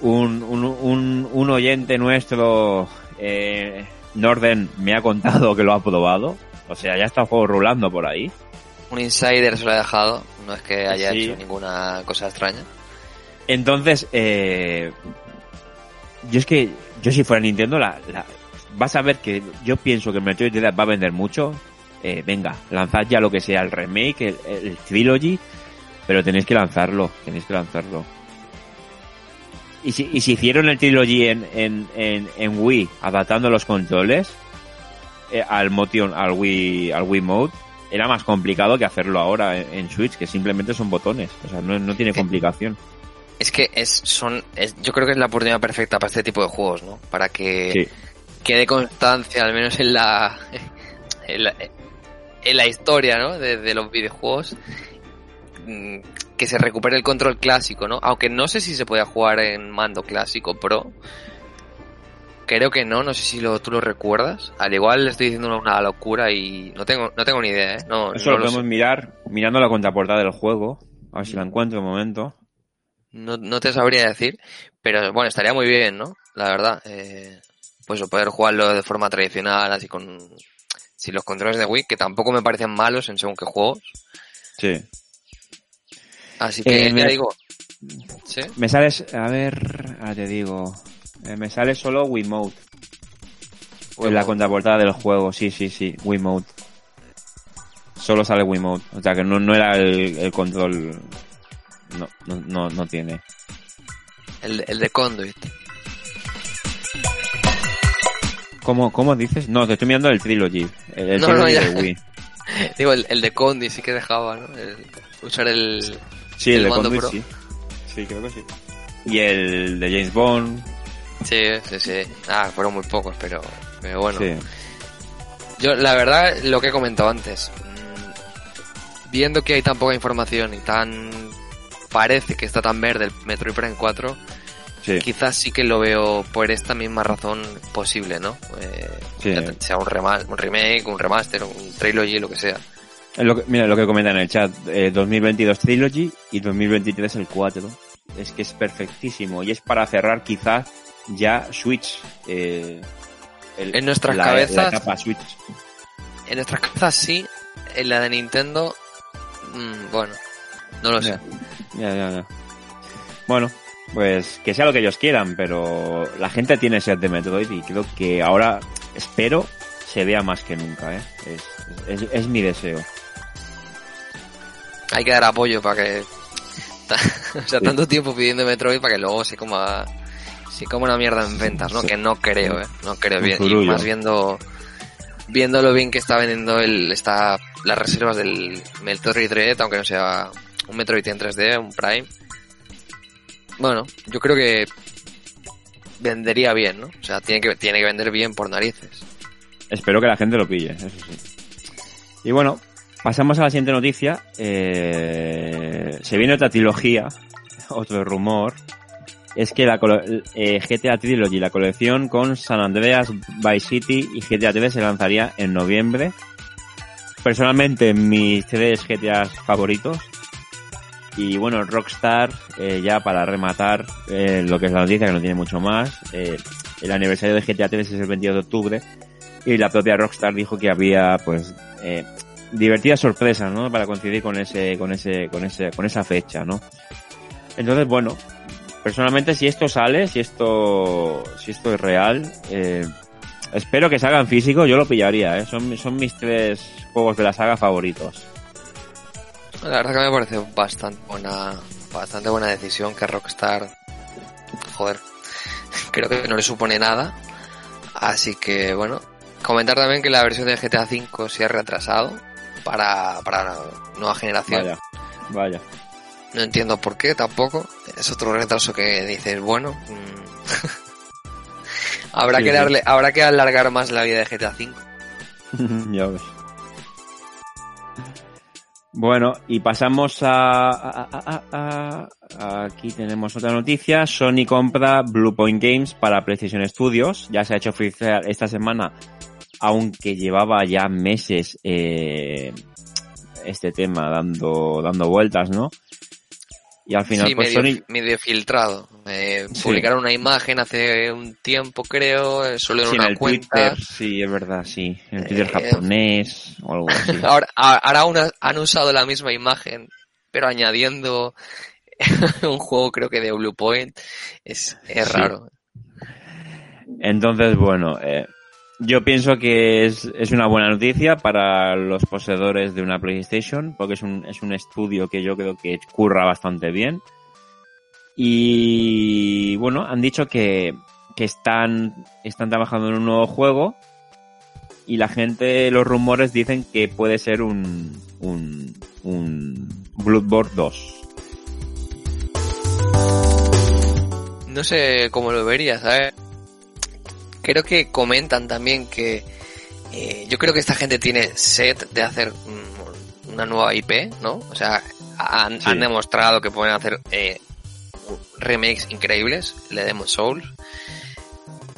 un, un, un, un oyente nuestro, eh, Norden, me ha contado que lo ha probado. O sea, ya está el juego rulando por ahí.
Un insider se lo ha dejado, no es que haya
Sí.
hecho ninguna cosa extraña.
Entonces, eh, yo es que, yo si fuera Nintendo, la, la- vas a ver que yo pienso que el Metroid Dread va a vender mucho. Eh, venga, lanzad ya lo que sea, el remake, el, el trilogy, pero tenéis que lanzarlo, tenéis que lanzarlo. Y si, y si hicieron el trilogy en, en, en, en Wii, adaptando los controles eh, al motion, al Wii, al Wii Mode, era más complicado que hacerlo ahora en, en Switch, que simplemente son botones, o sea, no, no tiene
Sí.
complicación.
Es que es, son, es- yo creo que es la oportunidad perfecta para este tipo de juegos, ¿no? Para que
Sí.
quede constancia, al menos en la, en la, en la historia, ¿no? De, de los videojuegos, mm, que se recupere el control clásico, ¿no? Aunque no sé si se puede jugar en mando clásico pro. Creo que no, no sé si lo, tú lo recuerdas. Al igual le estoy diciendo una locura y no tengo, no tengo ni idea, ¿eh? No,
Eso
no
lo podemos
sé.
mirar mirando la contraportada del juego. A ver si la encuentro un momento.
No, no te sabría decir, pero bueno, estaría muy bien, ¿no? La verdad. Eh, pues poder jugarlo de forma tradicional, así con sin los controles de Wii, que tampoco me parecen malos en según qué juegos.
Sí.
Así que
Eh,
ya
me-
digo, ¿sí?
Me sales, a ver, ahora te digo. Eh, me sale solo Wiimote. En la
Wiimote.
contraportada del juego, sí, sí, sí, Wiimote. Solo sale Wiimote. O sea que no, no era el, el control. No, no, no, no tiene.
El, el de Conduit.
¿Cómo, ¿Cómo dices? No, te estoy mirando el Trilogy. El, el
No,
Trilogy de Wii.
Digo, el, el de Conduit sí que dejaba, ¿no? Usar el...
Sí, el,
El
de Conduit,
Pro.
sí. Sí, creo que sí. Y el de James Bond.
Sí, sí, sí. Ah, fueron muy pocos, pero, pero bueno.
Sí.
Yo, la verdad, lo que he comentado antes, mm, viendo que hay tan poca información y tan parece que está tan verde el Metroid Prime 4,
Sí.
quizás sí que lo veo por esta misma razón posible, ¿no? Eh,
Sí.
sea un, rema- un remake, un remaster, un trilogy, lo que sea.
Lo que- mira lo que comentan en el chat, eh, 2022 Trilogy y 2023 el 4. Es que es perfectísimo y es para cerrar quizás ya Switch. eh, el-
En nuestras
la-
cabezas-
La etapa Switch.
En nuestras cabezas sí, en la de Nintendo, mm, bueno, no lo sé.
Ya, ya, ya. Bueno, pues que sea lo que ellos quieran, pero la gente tiene sed de Metroid y creo que ahora, espero, se vea más que nunca, ¿eh? Es, es, es mi deseo.
Hay que dar apoyo para que... o sea,
Sí.
tanto tiempo pidiendo Metroid para que luego se coma... Se coma una mierda en ventas, ¿no?
Sí.
Que no creo, ¿eh? No creo bien. Y más viendo... Viendo lo bien que está vendiendo el, está, las reservas del Metroid Dread, aunque no sea un Metroid en 3D, un Prime. Bueno, yo creo que vendería bien, ¿no? O sea, tiene que, tiene que vender bien por narices.
Espero que la gente lo pille, eso sí. Y bueno, pasamos a la siguiente noticia. Eh, se viene otra trilogía, otro rumor. Es que la eh, GTA Trilogy, la colección con San Andreas, Vice City y GTA 3 se lanzaría en noviembre. Personalmente, mis tres GTA favoritos. Y bueno, Rockstar, eh, ya para rematar eh, lo que es la noticia, que no tiene mucho más. eh, el aniversario de GTA 3 es el 22 de octubre y la propia Rockstar dijo que había pues divertidas sorpresas no para coincidir con ese con ese con ese con esa fecha no entonces bueno personalmente si esto sale si esto si esto es real eh, espero que salga en físico yo lo pillaría ¿eh? son son mis tres juegos de la saga favoritos
La verdad que me parece bastante buena, bastante buena decisión que Rockstar, joder, creo que no le supone nada. Así que bueno, comentar también que la versión de GTA V se ha retrasado para, para la nueva generación.
vaya vaya
No entiendo por qué tampoco. Es otro retraso que dices, bueno, mm, habrá
Sí,
que
sí.
darle, habrá que alargar más la vida de GTA V.
ya ves. Bueno, y pasamos a, a- a- a- a- Aquí tenemos otra noticia. Sony compra Bluepoint Games para PlayStation Studios. Ya se ha hecho oficial esta semana, aunque llevaba ya meses eh, este tema dando, dando vueltas, ¿no? Y al final,
sí,
pues
medio,
Sony...
medio filtrado. Eh,
Sí.
Publicaron una imagen hace un tiempo, creo, eh, solo en
Sí, en
una
el
cuenta.
Twitter, sí, es verdad, sí. En el Twitter
Eh,
japonés o algo así.
Ahora, han usado la misma imagen, pero añadiendo un juego, creo que de Blue Point. Es, es raro.
Entonces, bueno, eh, yo pienso que es, una buena noticia para los poseedores de una PlayStation, porque es un, es un estudio que yo creo que curra bastante bien. Y bueno, han dicho que, que están, están trabajando en un nuevo juego y la gente, los rumores dicen que puede ser un, un, un Bloodborne 2.
No sé cómo lo verías, ¿sabes? Creo que comentan también que eh, yo creo que esta gente tiene set de hacer mm, una nueva IP, ¿no? O sea, han,
Sí.
han demostrado que pueden hacer eh, remakes increíbles, le demos Souls.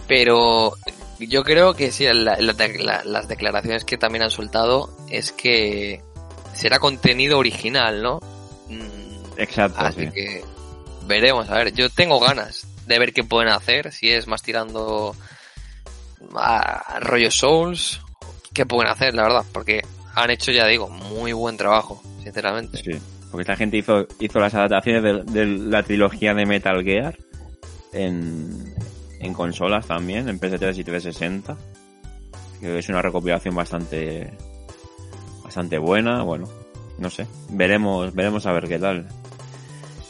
Pero yo creo que sí, la- la- la- las declaraciones que también han soltado es que será contenido original, ¿no? Mm,
Exacto.
Así
sí.
que veremos, a ver, yo tengo ganas de ver qué pueden hacer, si es más tirando a rollo Souls, qué pueden hacer, la verdad, porque han hecho, ya digo, muy buen trabajo, sinceramente.
Sí, porque esta gente hizo, hizo las adaptaciones de, de la trilogía de Metal Gear en, en consolas también, en PS3 y 360. Que es una recopilación bastante bastante buena, bueno, no sé, veremos, veremos a ver qué tal.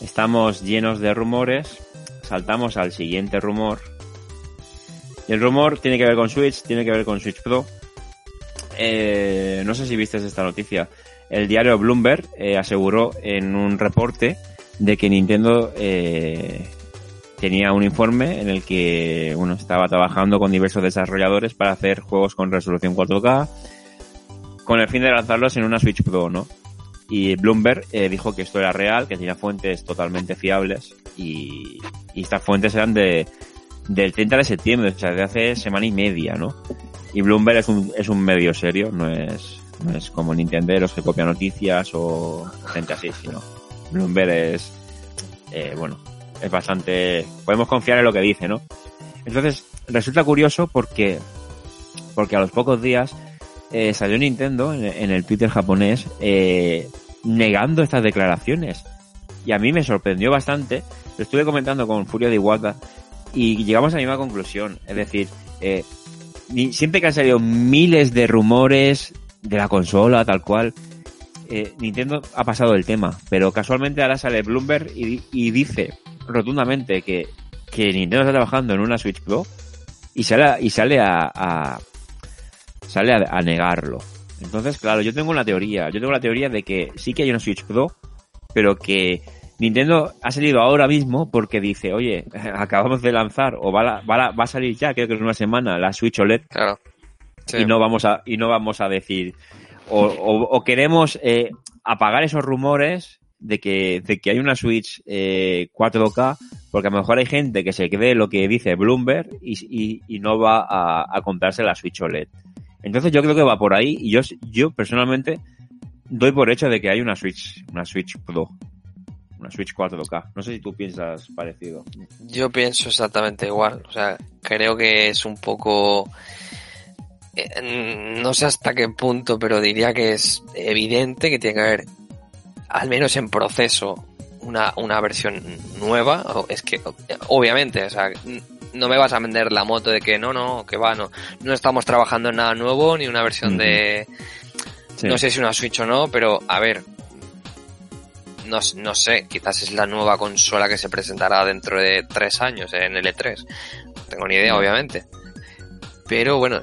Estamos llenos de rumores, saltamos al siguiente rumor. El rumor tiene que ver con Switch, tiene que ver con Switch Pro. Eh, no sé si viste esta noticia. El diario Bloomberg eh, aseguró en un reporte de que Nintendo eh, tenía un informe en el que bueno, estaba trabajando con diversos desarrolladores para hacer juegos con resolución 4K con el fin de lanzarlos en una Switch Pro, ¿no? Y Bloomberg eh, dijo que esto era real, que tenía fuentes totalmente fiables y, y estas fuentes eran de del 30 de septiembre, o sea, de hace semana y media, ¿no? Y Bloomberg es un, es un medio serio, no es, no es como Nintenderos que copia noticias o gente así, sino Bloomberg es, eh, bueno, es bastante, podemos confiar en lo que dice, ¿no? Entonces, resulta curioso porque, porque a los pocos días eh, salió Nintendo en, en el Twitter japonés eh, negando estas declaraciones. Y a mí me sorprendió bastante. Lo estuve comentando con Furio de Iwata y llegamos a la misma conclusión. Es decir, eh, siempre que han salido miles de rumores de la consola, tal cual, eh, Nintendo ha pasado el tema. Pero casualmente ahora sale Bloomberg y, y dice rotundamente que, que Nintendo está trabajando en una Switch Pro y sale, y sale a, sale a negarlo. Entonces, claro, yo tengo una teoría. Yo tengo la teoría de que sí que hay una Switch Pro, pero que Nintendo ha salido ahora mismo porque dice, oye, acabamos de lanzar o va, la- va, la- va a salir ya, creo que en una semana, la Switch OLED
Claro. Sí.
y no vamos a y no vamos a decir o, o- o queremos eh, apagar esos rumores de que de que hay una Switch eh, 4K porque a lo mejor hay gente que se cree lo que dice Bloomberg y, y- y no va a, a comprarse la Switch OLED entonces yo creo que va por ahí y yo yo personalmente doy por hecho de que hay una Switch una Switch Pro una Switch 4K no sé si tú piensas parecido
Yo pienso exactamente igual. O sea, creo que es un poco... eh, No sé hasta qué punto, pero diría que es evidente que tiene que haber, al menos en proceso, una, una versión nueva. O Es que, obviamente, o sea, no me vas a vender la moto de que no, no, que va, no. No estamos trabajando en nada nuevo, ni una versión de...
Sí.
No sé si una Switch o no, pero a ver, no, no sé, quizás es la nueva consola que se presentará dentro de tres años en el E3. No tengo ni idea,
Mm.
obviamente. Pero bueno,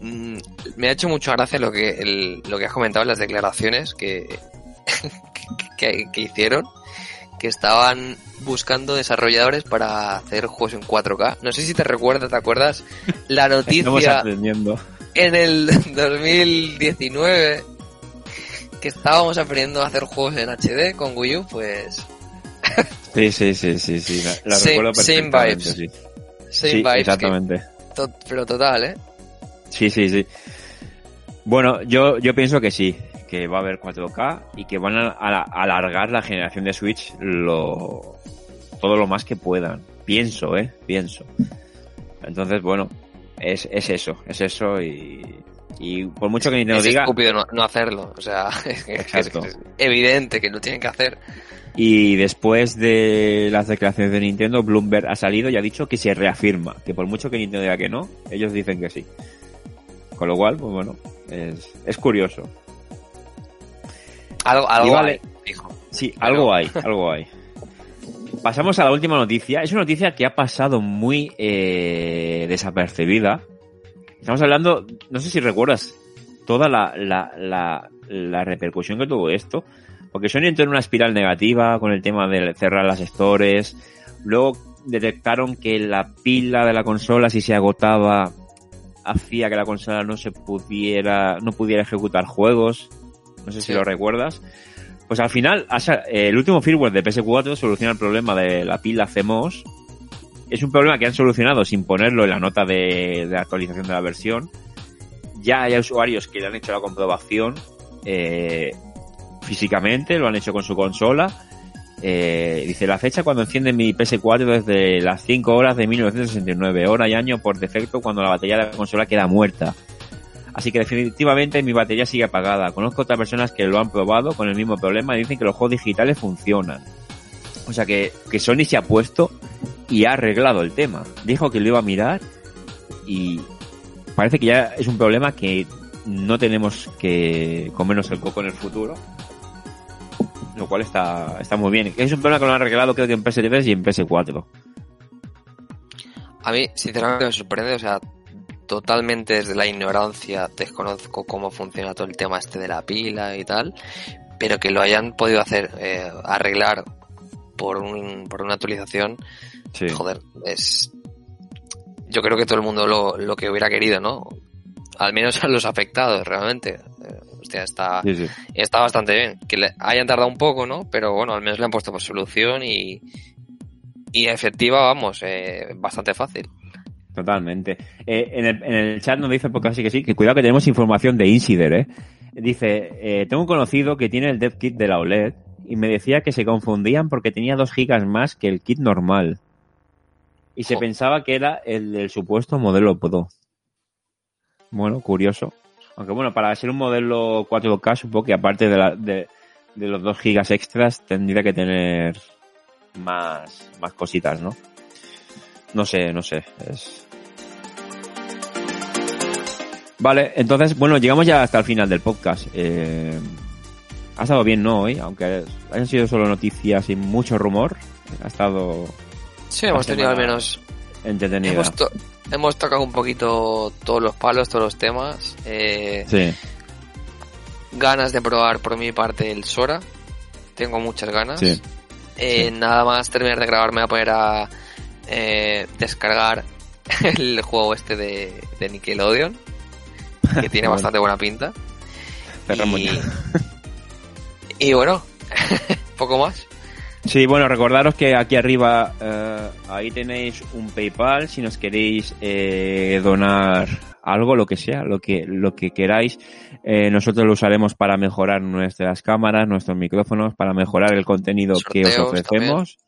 mm, me ha hecho mucha gracia lo que, el- lo que has comentado en las declaraciones que, que, que hicieron, que estaban buscando desarrolladores para hacer juegos en 4K. No sé si te recuerdas, ¿te acuerdas? La
estamos
noticia
aprendiendo
en el 2019 que estábamos aprendiendo a hacer juegos en HD con Wii U, pues
sí sí sí sí sí la, la
Same-
recuerdo
same
perfectamente
vibes.
sí.
same
sí,
vibes, que-
exactamente.
to- pero total, ¿eh?
Sí, sí, sí. Bueno, yo, yo pienso que sí, que va a haber 4K y que van a, a- a alargar la generación de Switch lo todo lo más que puedan. Pienso, eh, pienso. Entonces, bueno, es, es eso, es eso y, y por mucho que Nintendo
es
diga,
estúpido no, no hacerlo. O sea, es, es es evidente que lo tienen que hacer.
Y después de las declaraciones de Nintendo, Bloomberg ha salido y ha dicho que se reafirma, que por mucho que Nintendo diga que no, ellos dicen que sí. Con lo cual, pues bueno, es, es curioso.
Algo, algo
vale.
hay, hijo.
Sí,
Pero-
algo hay, algo hay. Pasamos a la última noticia. Es una noticia que ha pasado muy eh, desapercibida. Estamos hablando, no sé si recuerdas toda la, la, la, la repercusión que tuvo esto. Porque Sony entró en una espiral negativa con el tema de cerrar las stores. Luego detectaron que la pila de la consola, si se agotaba, hacía que la consola no se pudiera, no pudiera ejecutar juegos. No sé si lo recuerdas. Pues al final, el último firmware de PS4 soluciona el problema de la pila CMOS. Es un problema que han solucionado sin ponerlo en la nota de, de actualización de la versión. Ya hay usuarios que le han hecho la comprobación eh, físicamente, lo han hecho con su consola. Eh, dice la fecha cuando enciende mi PS4 desde las 5 horas de 1969, hora y año por defecto cuando la batería de la consola queda muerta. Así que definitivamente mi batería sigue apagada. Conozco otras personas que lo han probado con el mismo problema y dicen que los juegos digitales funcionan. O sea que Sony se ha puesto y ha arreglado el tema. Dijo que lo iba a mirar y parece que ya es un problema que no tenemos que comernos el coco en el futuro. Lo cual está, está muy bien. Es un problema que lo han arreglado creo que en PS3 y en PS4.
A mí, sinceramente, me sorprende, o sea, totalmente desde la ignorancia desconozco cómo funciona todo el tema este de la pila y tal, pero que lo hayan podido hacer, eh, arreglar por, un, por una actualización,
Sí.
joder, es... Yo creo que todo el mundo lo, lo que hubiera querido, ¿no? Al menos a los afectados, realmente. Eh, hostia, está,
Sí, sí.
está bastante bien. Que le hayan tardado un poco, ¿no? Pero bueno, al menos le han puesto por solución y, y efectiva, vamos, eh, bastante fácil.
Totalmente. Eh, en, el, en el chat nos dice porque casi que sí, que cuidado que tenemos información de Insider, ¿eh? Dice, eh, tengo un conocido que tiene el dev kit de la OLED y me decía que se confundían porque tenía 2 gigas más que el kit normal. Y se pensaba que era el del supuesto modelo Pro. Bueno, curioso. Aunque bueno, para ser un modelo 4K supongo que aparte de, la, de, de los 2 gigas extras tendría que tener más, más cositas, ¿no? No sé, no sé. Es... Vale, entonces, bueno, llegamos ya hasta el final del podcast. Eh, ha estado bien, ¿no? Hoy, aunque hayan sido solo noticias y mucho rumor, ha estado
Sí, hemos tenido al menos
entretenida.
Hemos, to- hemos tocado un poquito todos los palos, todos los temas. Eh,
Sí,
ganas de probar por mi parte el Sora. Tengo muchas ganas.
sí.
Eh,
sí.
Nada más terminar de grabar me voy a poner a eh, descargar el juego este de, de Nickelodeon. Que tiene
Bueno.
bastante buena pinta.
Cerramos
y, y bueno, poco más.
Sí, bueno, recordaros que aquí arriba, eh, ahí tenéis un PayPal si nos queréis eh, donar algo, lo que sea, lo que, lo que queráis. Eh, nosotros lo usaremos para mejorar nuestras cámaras, nuestros micrófonos, para mejorar el contenido que os ofrecemos.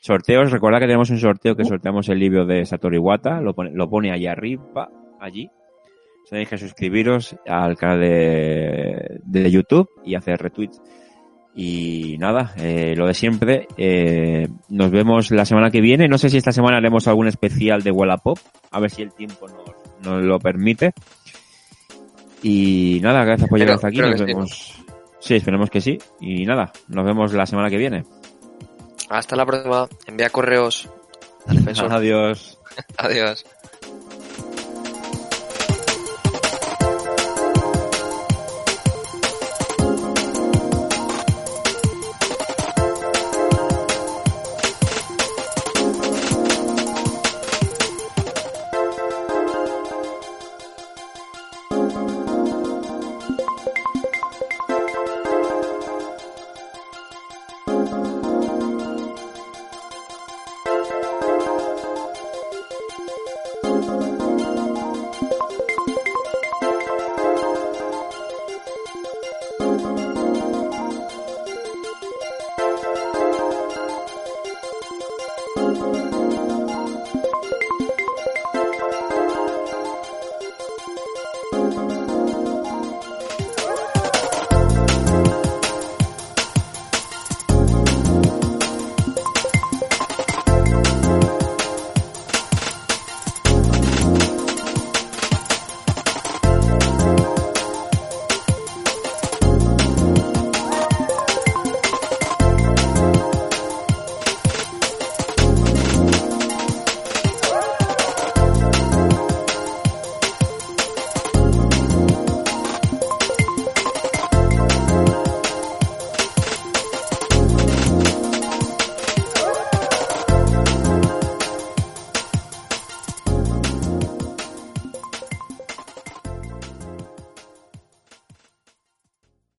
Sorteos, recordad que tenemos un sorteo que sorteamos el libro de Satoru Iwata, lo pone, lo pone allí arriba, allí. Tenéis que suscribiros al canal de, de YouTube y hacer retweets. Y nada, eh, lo de siempre. eh, nos vemos la semana que viene. No sé si esta semana haremos algún especial de Wallapop. A ver si el tiempo nos, nos lo permite. Y nada, gracias por llegar hasta aquí. Nos vemos. Sí, esperemos que sí. Y nada, nos vemos la semana que viene.
Hasta la próxima. Envía correos al.
Adiós.
Adiós.